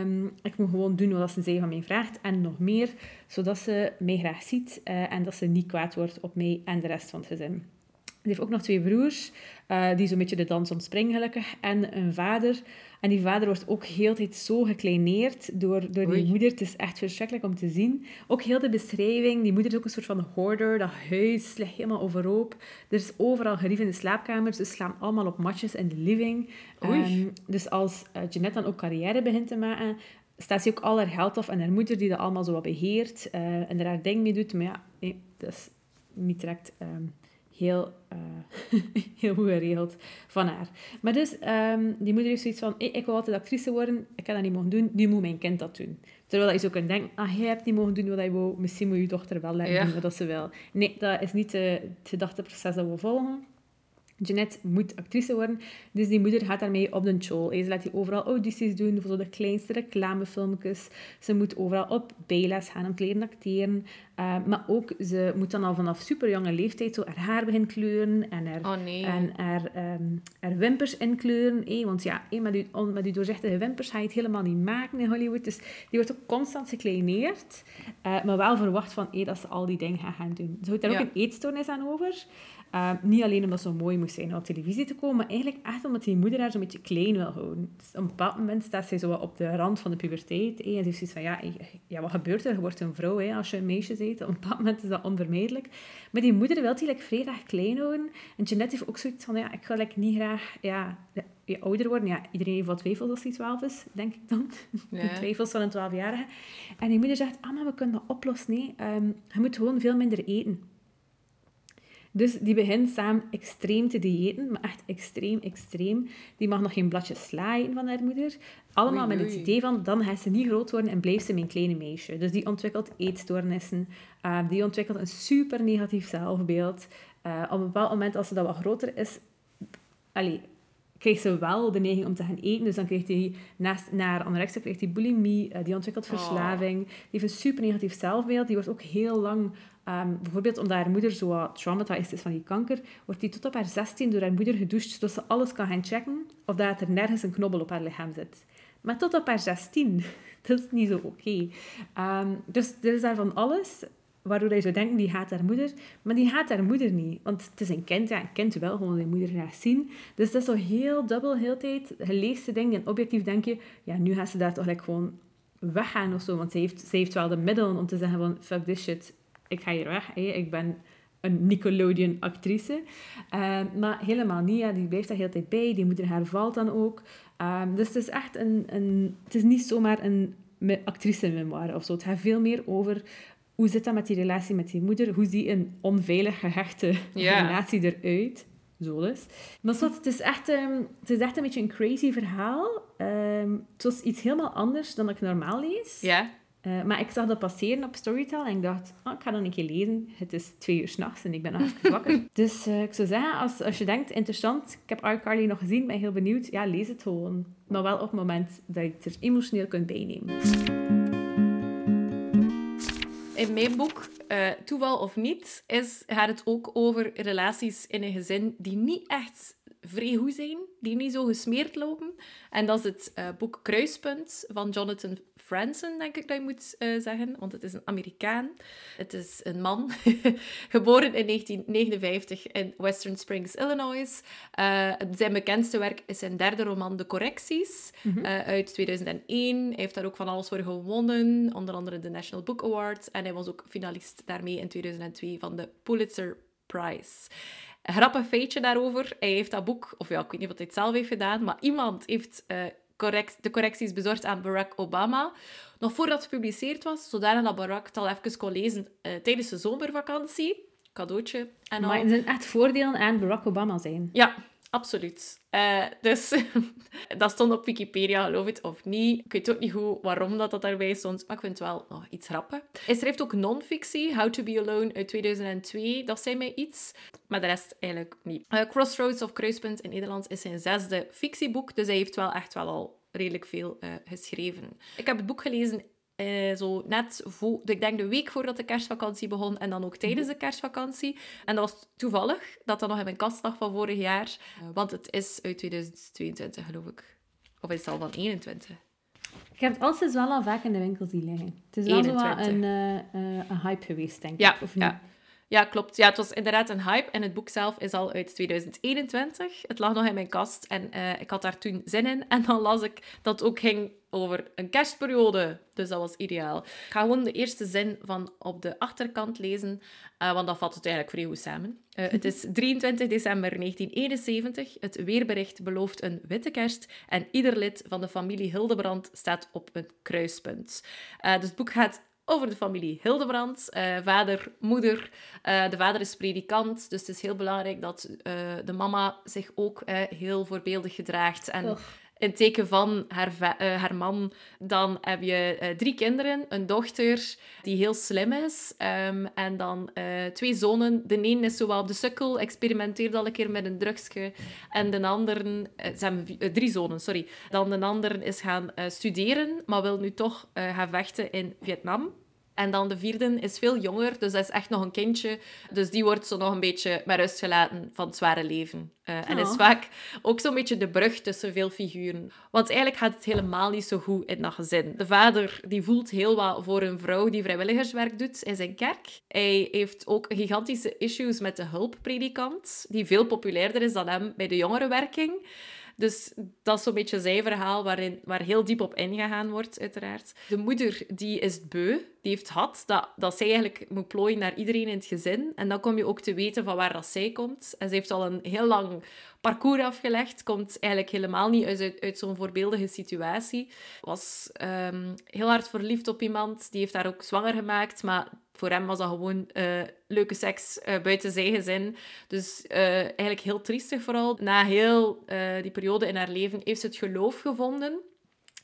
Um, ik moet gewoon doen wat ze zij van mij vraagt en nog meer, zodat ze mij graag ziet uh, en dat ze niet kwaad wordt op mij en de rest van het gezin. Ze heeft ook nog twee broers, uh, die zo'n beetje de dans ontspringen gelukkig, en een vader. En die vader wordt ook heel tijd zo gekleineerd door, door die moeder. Het is echt verschrikkelijk om te zien. Ook heel de beschrijving. Die moeder is ook een soort van hoarder. Dat huis ligt helemaal overhoop. Er is overal gerief in de slaapkamers. Ze slaan allemaal op matjes in de living. Um, dus als uh, Jeanette dan ook carrière begint te maken, staat ze ook al haar geld af en haar moeder die dat allemaal zo wat beheert uh, en er haar ding mee doet. Maar ja, nee, dat is niet direct um, heel, uh, heel goed geregeld van haar. Maar dus, um, die moeder heeft zoiets van, hey, ik wil altijd actrice worden, ik kan dat niet mogen doen, nu moet mijn kind dat doen. Terwijl je zo kunt denken, ah, jij hebt niet mogen doen wat je wil, misschien moet je dochter wel laten ja. doen wat ze wil. Nee, dat is niet uh, het gedachteproces dat we volgen. Jeanette moet actrice worden, dus die moeder gaat daarmee op de show. Ze laat die overal audities doen voor de kleinste reclamefilmpjes. Ze moet overal op bijles gaan om te leren acteren. Uh, maar ook, ze moet dan al vanaf super jonge leeftijd zo haar haar beginnen kleuren en haar, oh, nee. en haar, um, haar wimpers inkleuren. Eh, want ja, eh, met, uw, met uw doorzichtige wimpers ga je het helemaal niet maken in Hollywood. Dus die wordt ook constant gekleineerd, uh, maar wel verwacht van eh, dat ze al die dingen gaan gaan doen. Ze houdt daar ja. ook een eetstoornis aan over. Uh, niet alleen omdat ze mooi moest zijn om op televisie te komen, maar eigenlijk echt omdat die moeder haar zo'n beetje klein wil houden. Dus op een bepaald moment staat zij zo op de rand van de puberteit. En ze heeft zoiets van, ja, ja, wat gebeurt er? Je wordt een vrouw hè, als je een meisje bent. Op een bepaald moment is dat onvermijdelijk. Maar die moeder wil die like, vrij graag klein houden. En Jeanette heeft ook zoiets van, ja, ik wil like, niet graag ja, ja, ouder worden. Ja, iedereen heeft wat twijfels als hij 12 is, denk ik dan. Ja. twijfels van een 12-jarige. En die moeder zegt, ah, maar we kunnen dat oplossen. Nee. Um, je moet gewoon veel minder eten. Dus die begint samen extreem te diëten, maar echt extreem, extreem. Die mag nog geen bladje sla van haar moeder. Allemaal oei, met het idee van, dan gaat ze niet groot worden en blijft ze mijn kleine meisje. Dus die ontwikkelt eetstoornissen. Uh, die ontwikkelt een super negatief zelfbeeld. Uh, op een bepaald moment, als ze dat wat groter is... Allee, krijgt ze wel de neiging om te gaan eten. Dus dan krijgt hij naast naar anorexia krijgt hij bulimie, uh, die ontwikkelt verslaving. Oh. Die heeft een super negatief zelfbeeld. Die wordt ook heel lang Um, bijvoorbeeld omdat haar moeder zo traumatized is van die kanker, wordt die tot op haar 16 door haar moeder gedoucht, zodat ze alles kan gaan checken of dat er nergens een knobbel op haar lichaam zit. Maar tot op haar 16. dat is niet zo oké. Um, dus er is daar van alles waardoor je zou denken, die haat haar moeder. Maar die haat haar moeder niet. Want het is een kind, ja, een kind wel gewoon die moeder graag zien. Dus dat is zo heel dubbel, heel tijd. Je leest dingen en objectief denk je, ja, nu gaat ze daar toch like, gewoon weggaan of zo. Want ze heeft, ze heeft wel de middelen om te zeggen van, fuck this shit, ik ga hier weg. Ik ben een Nickelodeon-actrice. Uh, maar helemaal niet. Ja. Die blijft daar heel tijd bij. Die moeder haar valt dan ook. Um, dus het is echt een, een... Het is niet zomaar een actrice-memoire of zo. Het gaat veel meer over... Hoe zit dat met die relatie met die moeder? Hoe ziet een onveilig gehechte yeah. relatie eruit? Zo dus. Maar zo, het, is echt, um, het is echt een beetje een crazy verhaal. Um, het was iets helemaal anders dan ik normaal lees. Ja. Uh, maar ik zag dat passeren op Storytel en ik dacht, oh, ik ga dan een keer lezen. Het is twee uur s'nachts en ik ben nog wakker. dus uh, ik zou zeggen, als, als je denkt, interessant, ik heb iCarly nog gezien, ben heel benieuwd, ja, lees het gewoon. Maar wel op het moment dat je het er emotioneel kunt bijnemen. In mijn boek, uh, Toeval of Niet, is, gaat het ook over relaties in een gezin die niet echt vrij goed zijn, die niet zo gesmeerd lopen. En dat is het uh, boek Kruispunt van Jonathan Franzen, denk ik dat je moet uh, zeggen, want het is een Amerikaan. Het is een man, geboren in 1959 in Western Springs, Illinois. Uh, zijn bekendste werk is zijn derde roman, De Correcties, mm -hmm. uit 2001. Hij heeft daar ook van alles voor gewonnen, onder andere de National Book Award. En hij was ook finalist daarmee in 2002 van de Pulitzer Prize. Een grappig feitje daarover. Hij heeft dat boek, of ja, ik weet niet of hij het zelf heeft gedaan, maar iemand heeft uh, correct, de correcties bezorgd aan Barack Obama. Nog voordat het gepubliceerd was, zodat dat Barack het al even kon lezen uh, tijdens de zomervakantie. Cadeautje en al. Maar er zijn echt voordelen aan Barack Obama zijn. Ja, Absoluut. Uh, dus dat stond op Wikipedia, geloof het of niet. Ik weet ook niet goed waarom dat, dat daarbij stond, maar ik vind het wel nog iets grappig. Hij schrijft ook non-fictie, How to Be Alone uit 2002. Dat zei mij iets, maar de rest eigenlijk niet. Uh, Crossroads of Kruispunt in Nederlands is zijn zesde fictieboek, dus hij heeft wel echt wel al redelijk veel uh, geschreven. Ik heb het boek gelezen eh, zo net voor, ik denk de week voordat de kerstvakantie begon en dan ook tijdens de kerstvakantie. En dat was toevallig dat dat nog in mijn kast lag van vorig jaar, want het is uit 2022 geloof ik. Of is het al van 21? Ik heb het altijd wel al vaak in de winkel zien liggen. Het is wel zo 21. een, eh, eh, een hype geweest, denk Ja, ik. Of niet? ja. Ja, klopt. Ja, het was inderdaad een hype. En het boek zelf is al uit 2021. Het lag nog in mijn kast en ik had daar toen zin in. En dan las ik dat het ook ging over een kerstperiode. Dus dat was ideaal. Ik ga gewoon de eerste zin van op de achterkant lezen, eh, want dat vat het eigenlijk vrij goed samen. Eh, het is 23 december 1971. Het weerbericht belooft een witte kerst en ieder lid van de familie Hildebrand staat op een kruispunt. Eh, dus het boek gaat over de familie Hildebrand. Vader, moeder. De vader is predikant, dus het is heel belangrijk dat de mama zich ook heel voorbeeldig gedraagt. En Och. In teken van haar, eh, haar man, dan heb je eh, drie kinderen. Een dochter die heel slim is. ehm, en dan eh, twee zonen. De een is zo wel op de sukkel, experimenteert al een keer met een drugsje. En de andere... ze drie zonen, sorry. Dan de andere is gaan studeren, maar wil nu toch gaan vechten in Vietnam. En dan de vierde is veel jonger, dus dat is echt nog een kindje. Dus die wordt zo nog een beetje met rust gelaten van het zware leven. Eh, en is Oh. vaak ook zo'n beetje de brug tussen veel figuren. Want eigenlijk gaat het helemaal niet zo goed in dat gezin. De vader die voelt heel wat voor een vrouw die vrijwilligerswerk doet in zijn kerk. Hij heeft ook gigantische issues met de hulppredikant, die veel populairder is dan hem bij de jongerenwerking. Dus dat is zo'n beetje zijn verhaal waarin, waar heel diep op ingegaan wordt, uiteraard. De moeder die is beu, die heeft had dat, dat zij eigenlijk moet plooien naar iedereen in het gezin. En dan kom je ook te weten van waar dat zij komt. En ze heeft al een heel lang parcours afgelegd, komt eigenlijk helemaal niet uit, uit, zo'n voorbeeldige situatie. Was ehm, heel hard verliefd op iemand, die heeft haar ook zwanger gemaakt, maar voor hem was dat gewoon eh, leuke seks eh, buiten zijn gezin. Dus eh, eigenlijk heel triestig vooral. Na heel die periode in haar leven heeft ze het geloof gevonden.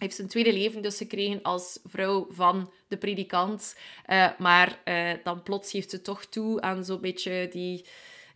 Heeft een tweede leven dus gekregen als vrouw van de predikant. Eh, maar eh, dan plots geeft ze toch toe aan zo'n beetje die,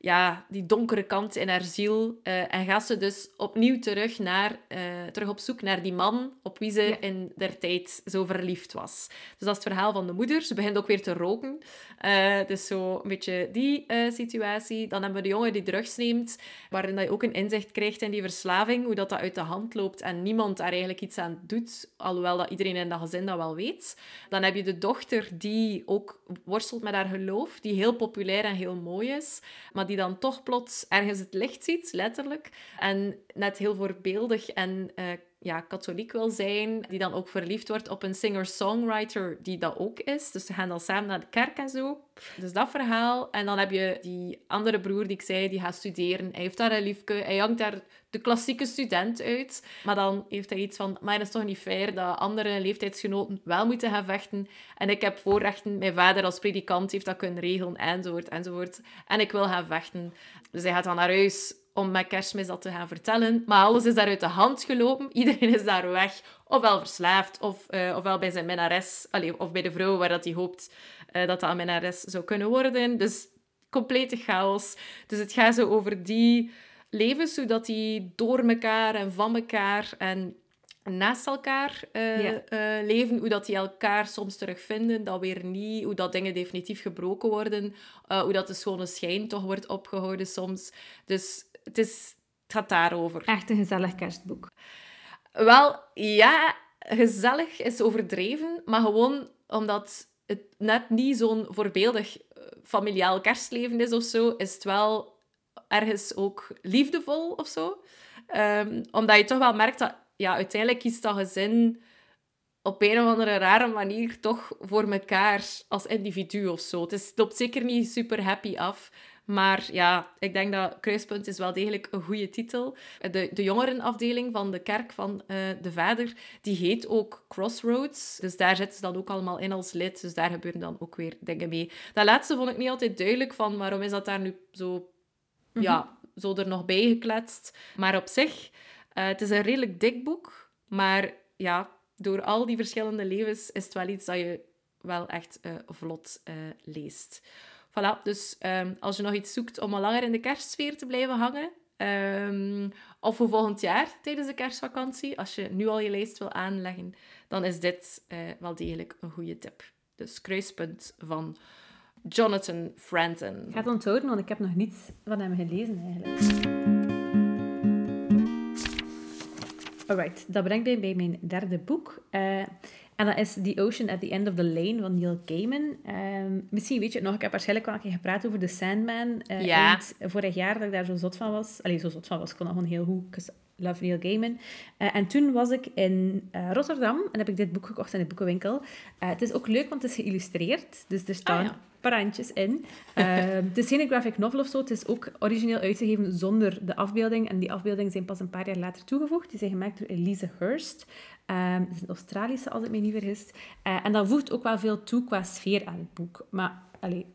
ja, die donkere kant in haar ziel. Eh, en gaat ze dus opnieuw terug, naar, eh, terug op zoek naar die man op wie ze Ja. in der tijd zo verliefd was. Dus dat is het verhaal van de moeder. Ze begint ook weer te roken. Eh, dus zo een beetje die situatie. Dan hebben we de jongen die drugs neemt, waarin je ook een inzicht krijgt in die verslaving, hoe dat, dat uit de hand loopt en niemand daar eigenlijk iets aan doet, alhoewel dat iedereen in dat gezin dat wel weet. Dan heb je de dochter die ook worstelt met haar geloof, die heel populair en heel mooi is, maar die dan toch plots ergens het licht ziet, letterlijk, en net heel voorbeeldig en eh, ja, katholiek wil zijn, die dan ook verliefd wordt op een singer-songwriter die dat ook is. Dus ze gaan dan samen naar de kerk en zo. Dus dat verhaal. En dan heb je die andere broer die ik zei, die gaat studeren. Hij heeft daar een liefke, hij hangt daar de klassieke student uit. Maar dan heeft hij iets van, maar het is toch niet fair dat andere leeftijdsgenoten wel moeten gaan vechten. En ik heb voorrechten, mijn vader als predikant heeft dat kunnen regelen, enzovoort, enzovoort. En ik wil gaan vechten. Dus hij gaat dan naar huis om met kerstmis dat te gaan vertellen. Maar alles is daar uit de hand gelopen. Iedereen is daar weg. Ofwel verslaafd, of, eh, ofwel bij zijn minnares. Allee, of bij de vrouw waar dat hij hoopt eh, dat dat een minnares zou kunnen worden. Dus complete chaos. Dus het gaat zo over die levens, zodat die door elkaar en van elkaar en naast elkaar eh, Ja. leven. Hoe dat die elkaar soms terugvinden, dat weer niet. Hoe dat dingen definitief gebroken worden. hoe dat de schone schijn toch wordt opgehouden soms. Dus het, is, het gaat daarover. Echt een gezellig kerstboek. Wel, ja, gezellig is overdreven, maar gewoon omdat het net niet zo'n voorbeeldig eh, familiaal kerstleven is of zo, is het wel ergens ook liefdevol of zo. Ehm, omdat je toch wel merkt dat ja, uiteindelijk kiest dat gezin op een of andere rare manier toch voor elkaar als individu of zo. Het, is, het loopt zeker niet super happy af. Maar ja, ik denk dat Kruispunt is wel degelijk een goede titel. De, de jongerenafdeling van de kerk van eh, de vader, die heet ook Crossroads. Dus daar zitten ze dan ook allemaal in als lid. Dus daar gebeuren dan ook weer dingen mee. Dat laatste vond ik niet altijd duidelijk van waarom is dat daar nu zo, ja, zo er nog bij gekletst. Maar op zich, eh, het is een redelijk dik boek. Maar ja, door al die verschillende levens is het wel iets dat je wel echt eh, vlot leest. Voilà, dus ehm, als je nog iets zoekt om al langer in de kerstsfeer te blijven hangen, eh, Ehm, of voor volgend jaar tijdens de kerstvakantie. Als je nu al je lijst wil aanleggen, dan is dit uh, wel degelijk een goede tip. Dus kruispunt van Jonathan Franzen. Ik ga het onthouden, want ik heb nog niets van hem gelezen eigenlijk. Alright, dat brengt mij bij mijn derde boek. Uh, en dat is The Ocean at the End of the Lane van Neil Gaiman. Um, misschien weet je het nog, ik heb waarschijnlijk wel een keer gepraat over The Sandman. Uh, ja. Eind, vorig jaar dat ik daar zo zot van was. Allee, zo zot van was. Ik kon dat gewoon heel goed. Love Neil Gaiman. Uh, en toen was ik in uh, Rotterdam en heb ik dit boek gekocht in de boekenwinkel. het is ook leuk, want het is geïllustreerd. Dus er staan ah, ja parantjes in. Ehm, het is geen graphic novel of zo. Het is ook origineel uitgegeven zonder de afbeelding. En die afbeeldingen zijn pas een paar jaar later toegevoegd. Die zijn gemaakt door Elise Hurst. Um, het is een Australische, als ik me niet vergis. Uh, en dat voegt ook wel veel toe qua sfeer aan het boek. Maar allee,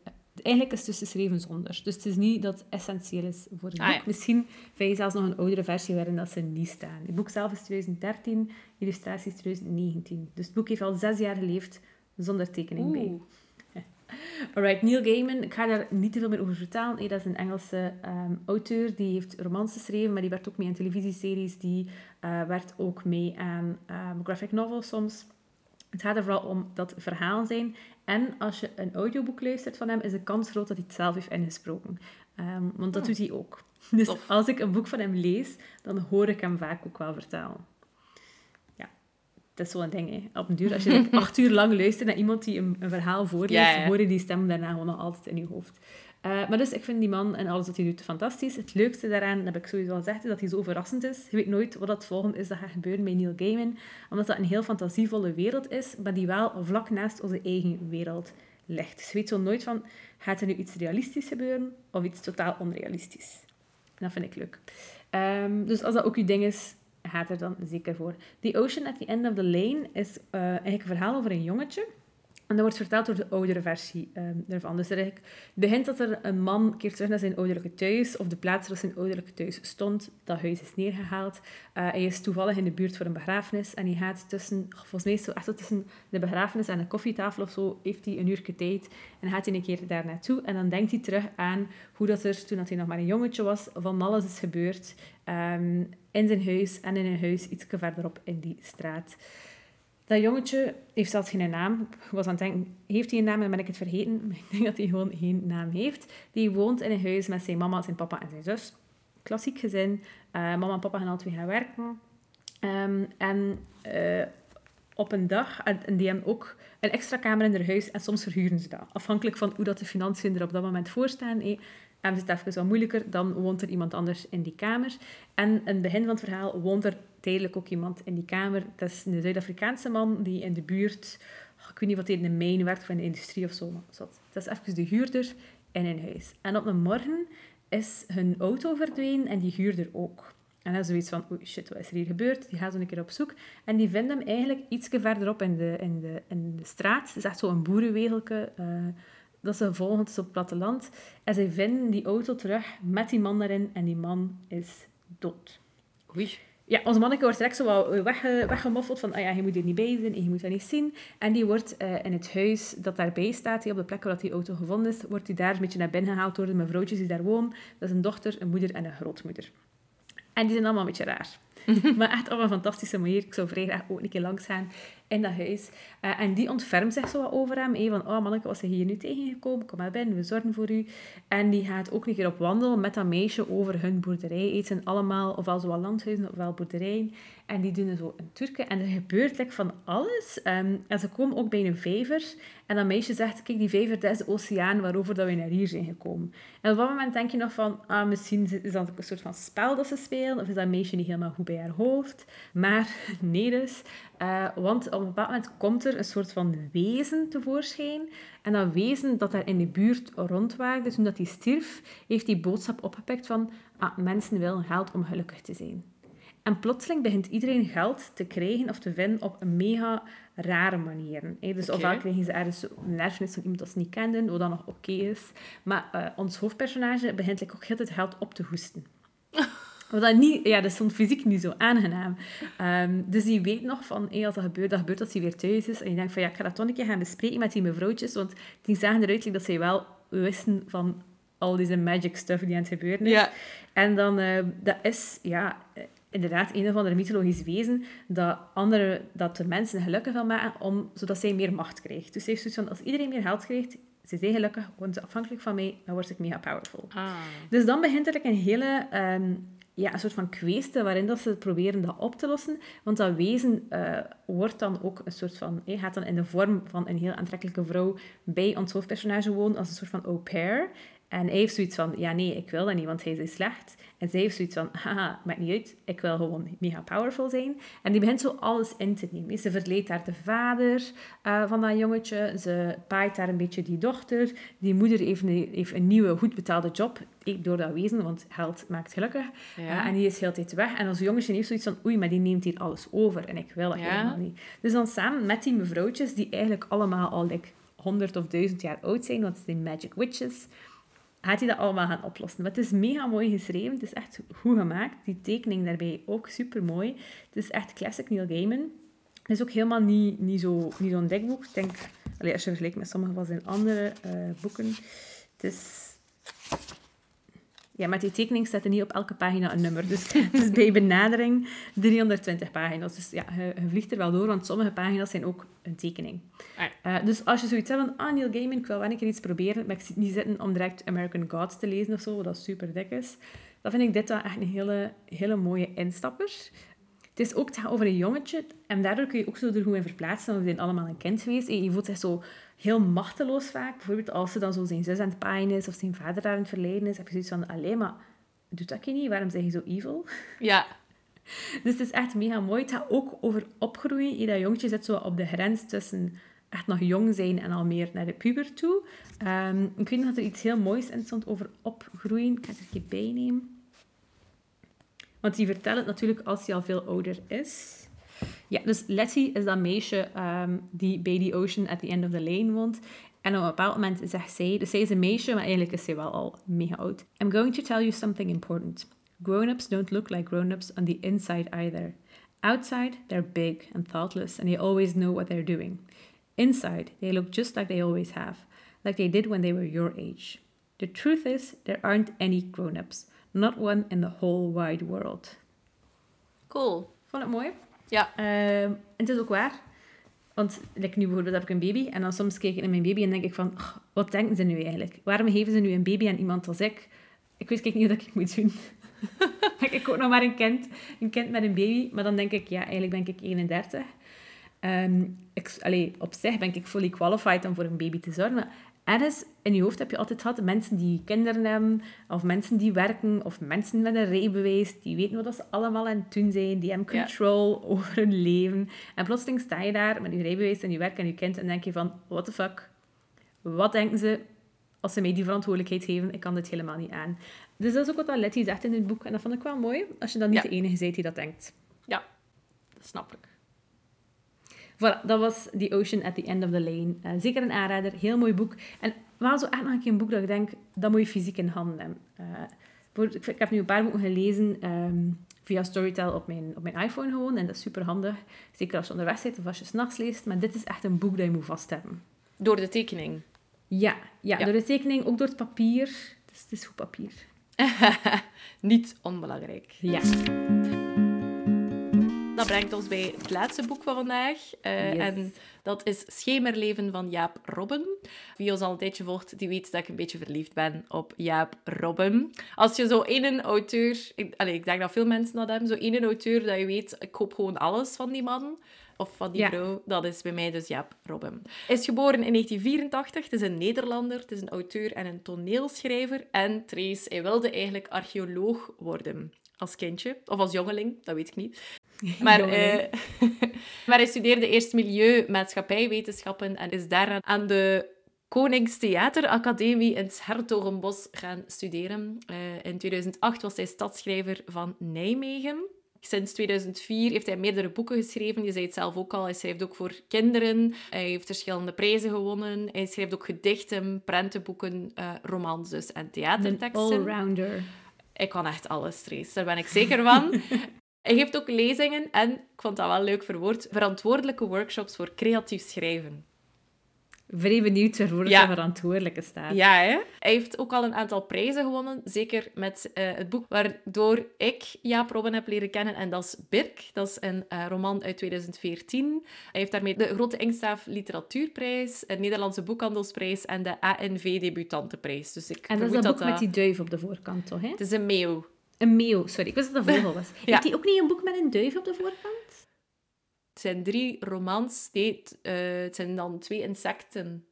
eigenlijk is het dus geschreven zonder. Dus het is niet dat het essentieel is voor het ah, boek. Misschien vind je zelfs nog een oudere versie waarin dat ze niet staan. Het boek zelf is 2013, illustraties 2019. Dus het boek heeft al zes jaar geleefd zonder tekening Oeh. bij. Alright, Neil Gaiman, ik ga daar niet te veel meer over vertellen. Hey, dat is een Engelse um, auteur, die heeft romans geschreven, maar die werkt ook mee aan televisieseries, die uh, werkt ook mee aan um, graphic novels soms. Het gaat er vooral om dat verhalen zijn. En als je een audioboek luistert van hem, is de kans groot dat hij het zelf heeft ingesproken. Um, want dat oh. doet hij ook. Dus als ik een boek van hem lees, dan hoor ik hem vaak ook wel vertellen dat is zo'n ding, hè. Op een duur, als je acht uur lang luistert naar iemand die een, een verhaal voorleest, hoor je die stem daarna gewoon nog altijd in je hoofd. Uh, maar dus, ik vind die man en alles wat hij doet fantastisch. Het leukste daaraan, dat heb ik sowieso al gezegd, is dat hij zo verrassend is. Je weet nooit wat het volgende is dat gaat gebeuren bij Neil Gaiman. Omdat dat een heel fantasievolle wereld is, maar die wel vlak naast onze eigen wereld ligt. Dus je weet zo nooit van, gaat er nu iets realistisch gebeuren of iets totaal onrealistisch? En dat vind ik leuk. Um, dus als dat ook je ding is, gaat er dan zeker voor. The Ocean at the End of the Lane is uh, eigenlijk een verhaal over een jongetje en dat wordt verteld door de oudere versie um, ervan. Dus er begint dat er een man keert terug naar zijn ouderlijke thuis, of de plaats waar zijn ouderlijke thuis stond. Dat huis is neergehaald. Uh, hij is toevallig in de buurt voor een begrafenis en hij gaat tussen, volgens mij zo echt tussen de begrafenis en de koffietafel of zo, heeft hij een uurtje tijd en gaat hij een keer daar naartoe. En dan denkt hij terug aan hoe dat er, toen hij nog maar een jongetje was, van alles is gebeurd um, in zijn huis en in een huis iets verderop in die straat. Dat jongetje heeft zelfs geen naam. Ik was aan het denken, heeft hij een naam? Dan ben ik het vergeten. Ik denk dat hij gewoon geen naam heeft. Die woont in een huis met zijn mama, zijn papa en zijn zus. Klassiek gezin. Uh, mama en papa gaan al twee gaan werken. Um, en uh, op een dag, en die hebben ook een extra kamer in haar huis en soms verhuren ze dat. Afhankelijk van hoe dat de financiën er op dat moment voor staan. Eh, en is het even wat moeilijker, dan woont er iemand anders in die kamer. En in het begin van het verhaal woont er tijdelijk ook iemand in die kamer. Dat is een Zuid-Afrikaanse man die in de buurt, ik weet niet wat hij in de mijn werkt of in de industrie of zo, dat is even de huurder in hun huis. En op een morgen is hun auto verdwenen en die huurder ook. En dan zoiets van, oei, shit, wat is er hier gebeurd? Die gaan zo een keer op zoek. En die vinden hem eigenlijk iets verderop in de, in de, in de straat. Het is echt zo'n boerenwegelke. Uh, dat ze volgen, op het platteland. En zij vinden die auto terug met die man daarin. En die man is dood. Oei ja, onze manneke wordt direct zo wat wegge, weggemoffeld van, ah ja, je moet er niet bij zijn en je moet dat niet zien. En die wordt uh, in het huis dat daarbij staat, op de plek waar die auto gevonden is, wordt die daar een beetje naar binnen gehaald door de mevrouwtjes die daar wonen. Dat is een dochter, een moeder en een grootmoeder. En die zijn allemaal een beetje raar. maar echt op een fantastische manier. Ik zou vrij graag ook een keer langs gaan in dat huis. Uh, en die ontfermt zich zo wat over hem. Hey, van, oh manneke, was hij hier nu tegengekomen? Kom maar binnen, we zorgen voor u. En die gaat ook een keer op wandel met dat meisje over hun boerderij. Zijn allemaal ofwel zo landhuizen ofwel boerderijen. En die doen zo een turken. En er gebeurt like, van alles. Um, en ze komen ook bij een vijver. En dat meisje zegt, kijk, die vijver, dat is de oceaan waarover dat we naar hier zijn gekomen. En op dat moment denk je nog van, ah, misschien is dat een soort van spel dat ze spelen. Of is dat meisje niet helemaal goed bij haar hoofd. Maar nee dus. Uh, want op een bepaald moment komt er een soort van wezen tevoorschijn. En dat wezen dat daar in de buurt rondwaagde, toen dat hij stierf, heeft die boodschap opgepikt van ah, mensen willen geld om gelukkig te zijn. En plotseling begint iedereen geld te krijgen of te vinden op een mega rare manier. Dus okay. ofwel krijgen ze ergens een erfenis van iemand dat ze niet kenden, wat dan nog oké is. Maar uh, ons hoofdpersonage begint like, ook heel het geld op te hoesten. Wat dat niet, ja, dat stond fysiek niet zo aangenaam. Um, dus die weet nog van, hey, als dat gebeurt, dat gebeurt als hij weer thuis is. En je denkt van, ja, ik ga dat toch een keer gaan bespreken met die mevrouwtjes. Want die zagen eruit dat zij wel wisten van al deze magic stuff die aan het gebeuren is. Ja. En dan, eh, dat is, ja, eh, inderdaad een of andere mythologisch wezen dat, andere, dat de mensen gelukkig wil maken, om, zodat zij meer macht krijgt. Dus ze heeft zoiets van, als iedereen meer geld krijgt, ze zijn gelukkig, worden ze afhankelijk van mij, dan word ik mega powerful. Ah. Dus dan begint er een hele, ehm, ja, een soort van kweeste waarin dat ze proberen dat op te lossen. Want dat wezen eh, wordt dan ook een soort van, gaat dan in de vorm van een heel aantrekkelijke vrouw bij ons hoofdpersonage wonen, als een soort van au pair. En hij heeft zoiets van, ja nee, ik wil dat niet, want hij is slecht. En zij heeft zoiets van, haha, maakt niet uit, ik wil gewoon mega powerful zijn. En die begint zo alles in te nemen. Ze verleedt daar de vader eh, van dat jongetje, ze paait daar een beetje die dochter. Die moeder heeft een, heeft een nieuwe, goed betaalde job, eh, door dat wezen, want geld maakt gelukkig. Ja. Uh, en die is heel tijd weg. En ons jongetje heeft zoiets van, oei, maar die neemt hier alles over. En ik wil dat Ja. helemaal niet. Dus dan samen met die mevrouwtjes, die eigenlijk allemaal al like, 100 of 1000 jaar oud zijn, want het zijn magic witches, gaat hij dat allemaal gaan oplossen. Het is mega mooi geschreven. Het is echt goed gemaakt. Die tekening daarbij ook super mooi. Het is echt classic Neil Gaiman. Het is ook helemaal niet, niet zo'n niet zo'n dik boek. Ik denk, allee, als je vergelijkt met sommige van zijn andere eh, boeken. Het is... Ja, met die tekening staat er niet op elke pagina een nummer. Dus het is bij benadering 320 pagina's. Dus ja, je, je vliegt er wel door, want sommige pagina's zijn ook een tekening. Ah. Eh, dus als je zoiets hebt van, ah, Neil Gaiman, ik wil wel een keer iets proberen, maar ik zit niet zitten om direct American Gods te lezen of zo, wat super dik is, dan vind ik dit wel echt een hele, hele mooie instapper. Het is ook over een jongetje, en daardoor kun je ook zo er goed in verplaatsen, want we zijn allemaal een kind geweest. En je voelt zich zo heel machteloos vaak. Bijvoorbeeld als ze dan zo zijn zus aan het paaien is, of zijn vader daar aan het verleden is, heb je zoiets van, alleen maar, doet dat je niet? Waarom zeg je zo evil? Ja. Dus het is echt mega mooi. Het gaat ook over opgroeien. Dat jongetje zit zo op de grens tussen echt nog jong zijn en al meer naar de puber toe. Ehm, ik weet nog dat er iets heel moois in stond over opgroeien. Ik ga het er even bij nemen. Want die vertelt het natuurlijk als hij al veel ouder is. Ja, dus Letty is dat meisje ehm, die bij die ocean at the end of the lane woont. En op een bepaald moment zegt zij, dus zij is een meisje, maar eigenlijk is zij wel al mega oud. I'm going to tell you something important. Grown-ups don't look like grown-ups on the inside either. Outside, they're big and thoughtless and they always know what they're doing. Inside, they look just like they always have, like they did when they were your age. The truth is, there aren't any grown-ups. Not one in the whole wide world. Cool. Vond het mooi? Ja. Ehm, en het is ook waar. Want like nu bijvoorbeeld heb ik een baby en dan soms kijk ik naar mijn baby en denk ik van, "Ugh, wat denken ze nu eigenlijk? Waarom geven ze nu een baby aan iemand als ik? Ik weet kijk niet wat ik moet doen. ik heb ook nog maar een kind, een kind met een baby, maar dan denk ik, ja, eigenlijk ben ik 31. Ehm, ik, allee, op zich ben ik fully qualified om voor een baby te zorgen, maar ergens in je hoofd heb je altijd gehad mensen die kinderen hebben, of mensen die werken, of mensen met een rijbewijs, die weten wat ze allemaal aan het doen zijn, die hebben Ja. control over hun leven. En plotseling sta je daar met je rijbewijs en je werk en je kind en denk je van, what the fuck? Wat denken ze als ze mij die verantwoordelijkheid geven? Ik kan dit helemaal niet aan. Dus dat is ook wat Letty zegt in het boek. En dat vond ik wel mooi, als je dan niet Ja. de enige bent die dat denkt. Ja. Dat snap ik. Voilà, dat was The Ocean at the End of the Lane. Eh, zeker een aanrader, heel mooi boek. En wel zo echt nog een keer een boek dat ik denk, dat moet je fysiek in handen hebben. Eh, voor- ik, ik heb nu een paar boeken gelezen ehm, via Storytel op mijn, op mijn iPhone gewoon. En dat is super handig. Zeker als je onderweg zit of als je s'nachts leest. Maar dit is echt een boek dat je moet vast hebben. Door de tekening. Ja, ja, Ja. door de tekening, ook door het papier. Is, het is goed papier. Niet onbelangrijk. Ja. Dat brengt ons bij het laatste boek van vandaag. Eh, Yes. En dat is Schemerleven van Jaap Robben. Wie ons al een tijdje volgt, die weet dat ik een beetje verliefd ben op Jaap Robben. Als je zo één auteur... Ik, allee, ik denk dat veel mensen dat hebben. Zo één auteur dat je weet, ik koop gewoon alles van die man. Of van die Ja. vrouw. Dat is bij mij dus Jaap Robben. Hij is geboren in 1984. Het is een Nederlander. Het is een auteur en een toneelschrijver. En Trace, hij wilde eigenlijk archeoloog worden. Als kindje. Of als jongeling, dat weet ik niet. Maar, eh, maar hij studeerde eerst milieu, maatschappijwetenschappen en is daarna aan de Koningstheateracademie in het Hertogenbos gaan studeren. Eh, in 2008 was hij stadsschrijver van Nijmegen. Sinds 2004 heeft hij meerdere boeken geschreven. Je zei het zelf ook al, hij schrijft ook voor kinderen. Hij heeft verschillende prijzen gewonnen. Hij schrijft ook gedichten, prentenboeken, eh, romans dus en Een theaterteksten. allrounder. Ik kan echt alles, Trace. Daar ben ik zeker van. Hij geeft ook lezingen en, ik vond dat wel leuk verwoord, verantwoordelijke workshops voor creatief schrijven. vrij benieuwd waarvoor Ja. de verantwoordelijke staat. Ja, hè? Hij heeft ook al een aantal prijzen gewonnen. Zeker met eh, het boek waardoor ik Jaap Robben heb leren kennen. En dat is Birk. Dat is een eh, roman uit 2014. Hij heeft daarmee de Grote Inkstaaf Literatuurprijs, een Nederlandse Boekhandelsprijs en de ANV Debutantenprijs. Dus ik En dat is dat boek dat met die duif op de voorkant, toch? Hè? Het is een meeuw. Een meeuw, sorry. Ik wist dat dat een vogel was. Ja. Heeft hij ook niet een boek met een duif op de voorkant? Het zijn drie romans. Nee, het, eh, het zijn dan twee insecten.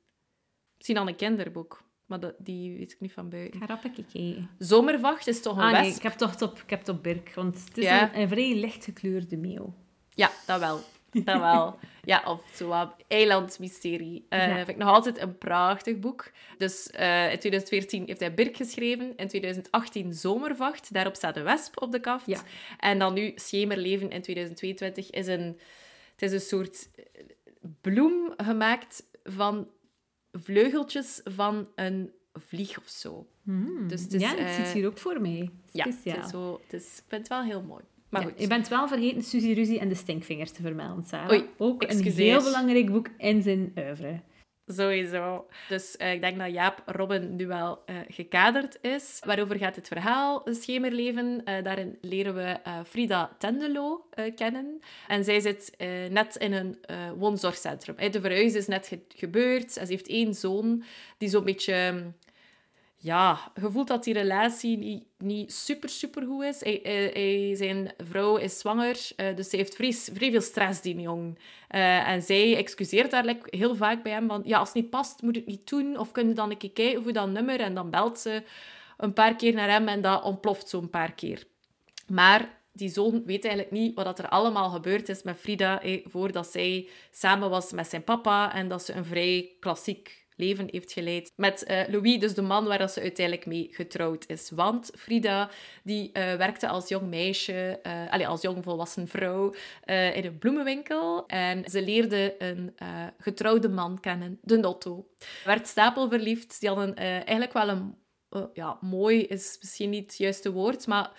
Misschien dan een kinderboek. Maar dat, die weet ik niet van buiten. kijken. Zomervacht is toch een Ah nee, ik heb toch op, ik heb het op Birk, want het is Ja. een, een vrij licht gekleurde meeuw. Ja, dat wel. Dat wel. Ja, of zo wat eilandmysterie. Ja. Vind ik nog altijd een prachtig boek. Dus eh, in 2014 heeft hij Birk geschreven. In 2018 Zomervacht. Daarop staat de wesp op de kaft. Ja. En dan nu Schemerleven in 2022 is een... Het is een soort eh, bloem gemaakt van vleugeltjes van een vlieg of zo. Hmm. Dus het is, ja, het zit hier ook voor mij. Ja, het is zo, het is, ik vind het wel heel mooi. Maar Ja, goed. je bent wel vergeten Suzy Ruzie en de Stinkvingers te vermelden, Sarah. Oei, ook een heel belangrijk boek in zijn oeuvre. Sowieso. Dus eh, ik denk dat Jaap Robben nu wel eh, gekaderd is. Waarover gaat het verhaal? Schemerleven. Eh, daarin leren we Frida Tendelo kennen. En zij zit net in een woonzorgcentrum. De verhuis is net ge- gebeurd. En ze heeft één zoon die zo'n beetje... Ja, je voelt dat die relatie niet, niet super, super goed is. Hij, hij- hij- zijn vrouw is zwanger, eh, dus ze heeft vrij, vrij veel stress, die jong. Eh, en zij excuseert daar heel vaak bij hem van... Ja, als het niet past, moet het niet doen. Of kun je dan een keer kijken voor dat nummer? En dan belt ze een paar keer naar hem en dat ontploft zo een paar keer. Maar die zoon weet eigenlijk niet wat er allemaal gebeurd is met Frida eh, voordat zij samen was met zijn papa en dat ze een vrij klassiek leven heeft geleid met eh, Louis, dus de man waar ze uiteindelijk mee getrouwd is. Want Frida die, eh, werkte als jong meisje, eh allee, als jong volwassen vrouw, in een bloemenwinkel. En ze leerde een getrouwde man kennen, de Notto. Werd stapelverliefd. Die hadden eigenlijk wel een... ja, mooi is misschien niet het juiste woord, maar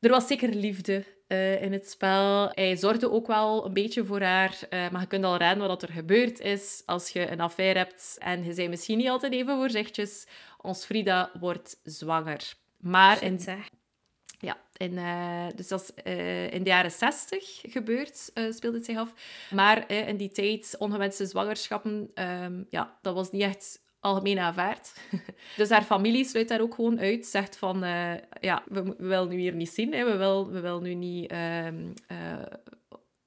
er was zeker liefde eh, in het spel. Hij zorgde ook wel een beetje voor haar. eh, maar je kunt al raden wat er gebeurd is als je een affaire hebt. En je zei misschien niet altijd even voorzichtig. Ons Frida wordt zwanger. Maar in, ja, in, eh, dus dat is in de jaren 60 gebeurd, eh, speelde het zich af. Maar in die tijd, ongewenste zwangerschappen, ehm, ja, dat was niet echt algemeen aanvaard. dus haar familie sluit daar ook gewoon uit. Zegt van, eh, ja, we, willen nu hier niet zien. Hè. We willen we wil nu niet... ehm, eh,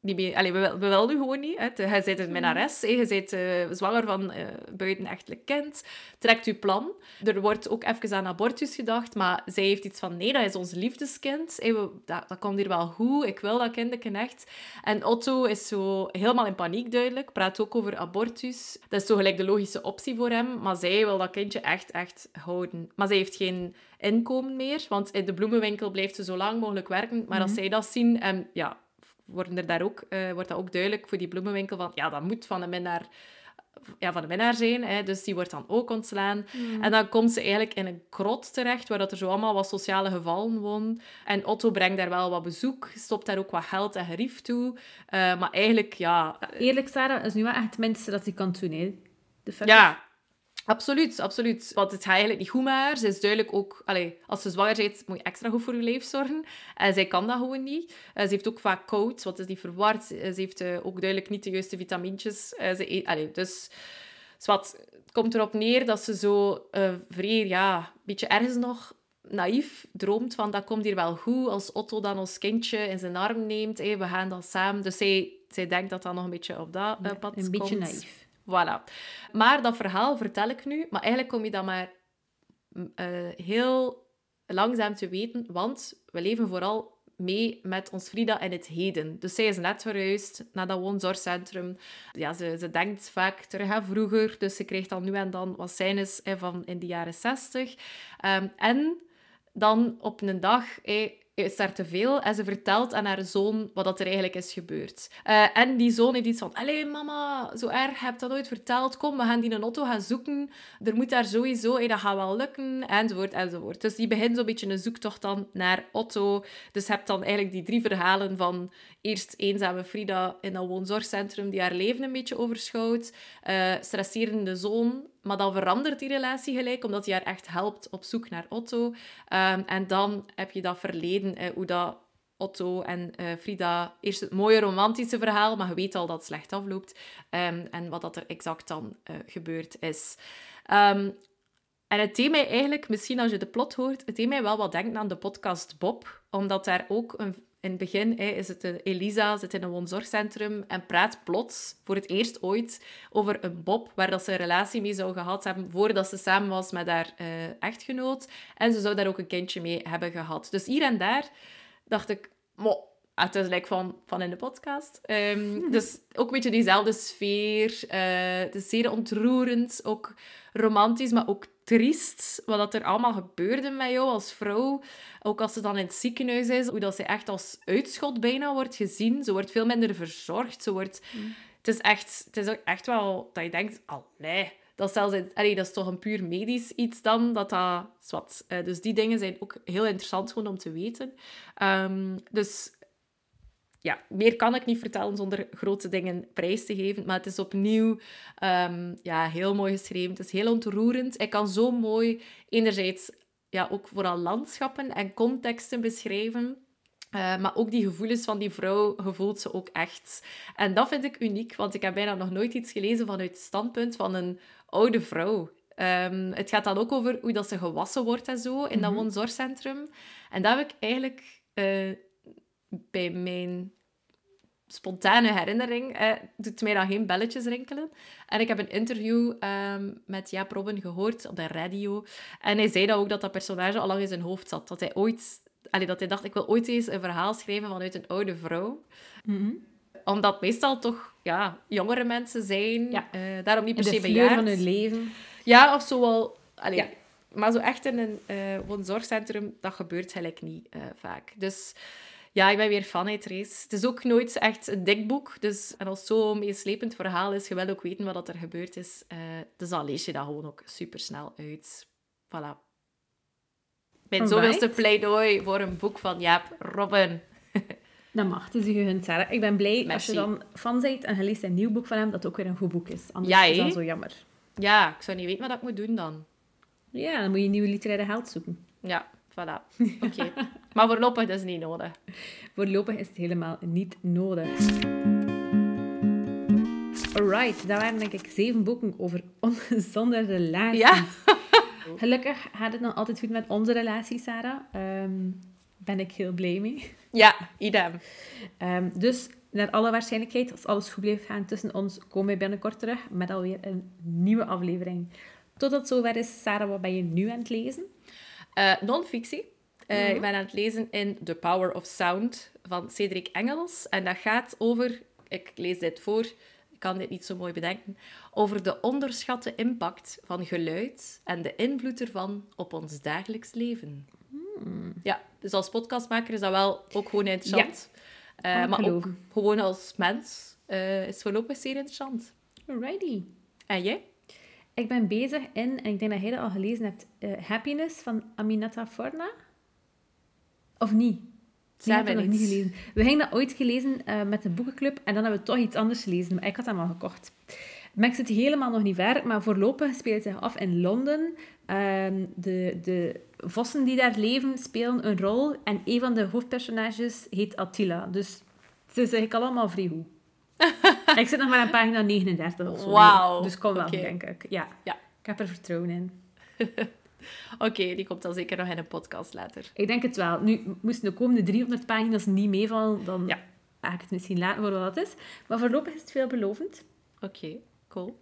niet meer, allee, we, we nu gewoon niet. Hè. Je bent een minnares, hè. je bent eh, zwanger van eh buitenechtelijk kind. Trekt uw plan. Er wordt ook even aan abortus gedacht, maar zij heeft iets van, nee, dat is ons liefdeskind. We- dat, dat komt hier wel goed, ik wil dat kindje echt. En Otto is zo helemaal in paniek duidelijk, praat ook over abortus. Dat is zo gelijk de logische optie voor hem, maar zij wil dat kindje echt, echt houden. Maar zij heeft geen inkomen meer, want in de bloemenwinkel blijft ze zo lang mogelijk werken. Maar als zij dat zien, en ja, worden er daar ook, eh, wordt dat ook duidelijk voor die bloemenwinkel van, ja, dat moet van de minnaar, ja, van de minnaar zijn. Hè, dus die wordt dan ook ontslaan. En dan komt ze eigenlijk in een krot terecht, waar dat er zo allemaal wat sociale gevallen wonen. En Otto brengt daar wel wat bezoek, stopt daar ook wat geld en gerief toe. Eh, maar eigenlijk, ja... Eerlijk, Sarah, is nu wel echt het minste dat hij kan doen. Hè. De Ja, absoluut, absoluut. Want het gaat eigenlijk niet goed met haar. Ze is duidelijk ook... Allee, als ze zwanger bent, moet je extra goed voor je lijf zorgen. En zij kan dat gewoon niet. Eh, ze heeft ook vaak koud, wat is niet verward. Eh, ze heeft eh, ook duidelijk niet de juiste vitamintjes. Eh, ze eet, allee, dus... Zwat, het komt erop neer dat ze zo eh vrij, ja, een beetje ergens nog naïef droomt van dat komt hier wel goed als Otto dan ons kindje in zijn arm neemt. hé, we gaan dan samen. Dus zij, zij denkt dat dat nog een beetje op dat eh, pad een beetje komt. naïef. Voilà. Maar dat verhaal vertel ik nu, maar eigenlijk kom je dat maar mm, eh, heel langzaam te weten, want we leven vooral mee met ons Frida in het heden. Dus zij is net verhuisd naar dat woonzorgcentrum. Ja, ze, ze denkt vaak terug aan vroeger, dus ze krijgt dan nu en dan wat scènes van in de jaren zestig. Ehm, en dan op een dag is daar te veel. En ze vertelt aan haar zoon wat dat er eigenlijk is gebeurd. Eh, en die zoon heeft iets van... Allee, mama, zo erg, heb dat nooit verteld. Kom, we gaan die een auto gaan zoeken. Er moet daar sowieso... Hey, dat gaat wel lukken. Enzovoort, enzovoort. Dus die begint zo'n beetje een zoektocht dan naar Otto. Dus je hebt dan eigenlijk die drie verhalen van... Eerst eenzame Frida in dat woonzorgcentrum die haar leven een beetje overschouwt. Uh, stresserende zoon maar dan verandert die relatie gelijk, omdat hij haar echt helpt op zoek naar Otto. Ehm, en dan heb je dat verleden, eh, hoe dat Otto en uh, Frida... Eerst het mooie romantische verhaal, maar je weet al dat het slecht afloopt. Um, en wat dat er exact dan uh, gebeurd is. Um, en het deed mij eigenlijk, misschien als je de plot hoort, het deed mij wel wat denken aan de podcast Bob. Omdat daar ook een in het begin hè, is het Elisa, zit in een woonzorgcentrum en praat plots voor het eerst ooit over een Bob, waar dat ze een relatie mee zou gehad hebben voordat ze samen was met haar uh, echtgenoot. En ze zou daar ook een kindje mee hebben gehad. Dus hier en daar dacht ik, mo, het is like van, van in de podcast. Um, dus ook een beetje diezelfde sfeer. Uh, het is zeer ontroerend, ook romantisch, maar ook triest. Wat er allemaal gebeurde met jou als vrouw. Ook als ze dan in het ziekenhuis is, hoe dat ze echt als uitschot bijna wordt gezien. Ze wordt veel minder verzorgd. Ze wordt... Mm. Het, is echt, het is ook echt wel dat je denkt, nee, dat is, zelfs, allee, dat is toch een puur medisch iets dan. Dat dat, wat. Uh, dus die dingen zijn ook heel interessant gewoon om te weten. Um, dus ja, meer kan ik niet vertellen zonder grote dingen prijs te geven. Maar het is opnieuw um, ja, heel mooi geschreven. Het is heel ontroerend. Ik kan zo mooi enerzijds ja, ook vooral landschappen en contexten beschrijven. Uh, maar ook die gevoelens van die vrouw gevoelt ze ook echt. En dat vind ik uniek, want ik heb bijna nog nooit iets gelezen vanuit het standpunt van een oude vrouw. Um, het gaat dan ook over hoe dat ze gewassen wordt en zo in dat mhm. woonzorgcentrum. En dat heb ik eigenlijk uh, bij mijn spontane herinnering eh, doet mij dan geen belletjes rinkelen. En ik heb een interview um, met Jaap Robben gehoord op de radio. En hij zei dat ook dat dat personage al lang in zijn hoofd zat. Dat hij ooit... Allee, dat hij dacht, ik wil ooit eens een verhaal schrijven vanuit een oude vrouw. Mm Omdat meestal toch ja, jongere mensen zijn. Ja. Uh, daarom niet per se bejaard. van hun leven. Ja, of zo wel... Allee, ja. Maar zo echt in een uh, woonzorgcentrum, dat gebeurt eigenlijk niet uh, vaak. Dus ja, ik ben weer fan uit race. Het is ook nooit echt een dik boek. Dus, en als het zo'n meeslepend verhaal is, je wil ook weten wat er gebeurd is. Uh, dus dan lees je dat gewoon ook super snel uit. Voilà. Mijn zoveelste pleidooi voor een boek van Jaap Robin. Dat mag, het is gegund, Sarah. Ik ben blij als je dan fan bent en je leest een nieuw boek van hem, dat ook weer een goed boek is. Anders ja, is dat zo jammer. Ja, ik zou niet weten wat ik moet doen dan. Ja, dan moet je een nieuwe literaire held zoeken. Ja, voilà. Oké. maar voorlopig is het niet nodig. Voorlopig is het helemaal niet nodig. Alright, dat waren denk ik zeven boeken over ongezonde relaties. Ja. Gelukkig gaat het nog altijd goed met onze relatie, Sarah. Um, ben ik heel blij mee. Ja, idem. Um, dus naar alle waarschijnlijkheid, als alles goed blijft gaan tussen ons, komen we binnenkort terug met alweer een nieuwe aflevering. Totdat zover is, Sarah, wat ben je nu aan het lezen? Uh, non-fictie. Uh, Ik ben aan het lezen in The Power of Sound van Cedric Engels. En dat gaat over, ik lees dit voor, ik kan dit niet zo mooi bedenken, over de onderschatte impact van geluid en de invloed ervan op ons dagelijks leven. Hmm. Ja, dus als podcastmaker is dat wel ook gewoon interessant. Ja. Uh, maar ook gewoon als mens uh, is het voorlopig zeer interessant. Alrighty. En jij? Ik ben bezig in, en ik denk dat jij dat al gelezen hebt, uh, Happiness van Aminata Forna. Of niet? Nee, heb nog niet gelezen. We hebben dat ooit gelezen uh, met de boekenclub en dan hebben we toch iets anders gelezen. Maar ik had hem al gekocht. Maar ik zit helemaal nog niet ver, maar voorlopig speelt het zich af in Londen. Uh, de, de vossen die daar leven spelen een rol en een van de hoofdpersonages heet Attila. Dus het is eigenlijk allemaal vrij goed. ik zit nog maar aan pagina 39 of zo. Wauw. Dus kom wel, denk ik. Ja. ja. Ik heb er vertrouwen in. Oké, die komt dan zeker nog in een podcast later. Ik denk het wel. Nu, moesten de komende 300 pagina's niet meevallen, dan ja. ga ik het misschien laten voor wat het is. Maar voorlopig is het veelbelovend. Oké, cool.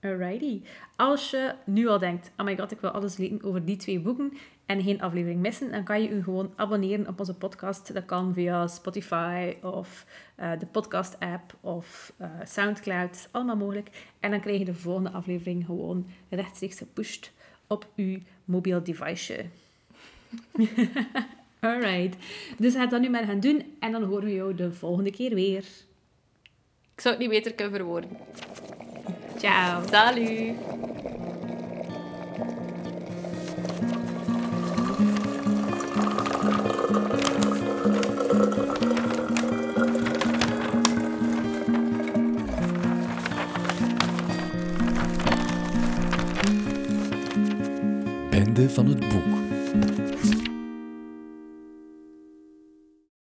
Alrighty. Als je nu al denkt, oh my god, ik wil alles weten over die twee boeken en geen aflevering missen, dan kan je je gewoon abonneren op onze podcast. Dat kan via Spotify of uh, de podcast-app of uh, Soundcloud. allemaal mogelijk. En dan krijg je de volgende aflevering gewoon rechtstreeks gepusht op uw mobiel device. Alright. Dus ga dat nu maar gaan doen en dan horen we jou de volgende keer weer. Ik zou het niet beter kunnen verwoorden. Ciao. Salut! Van het boek.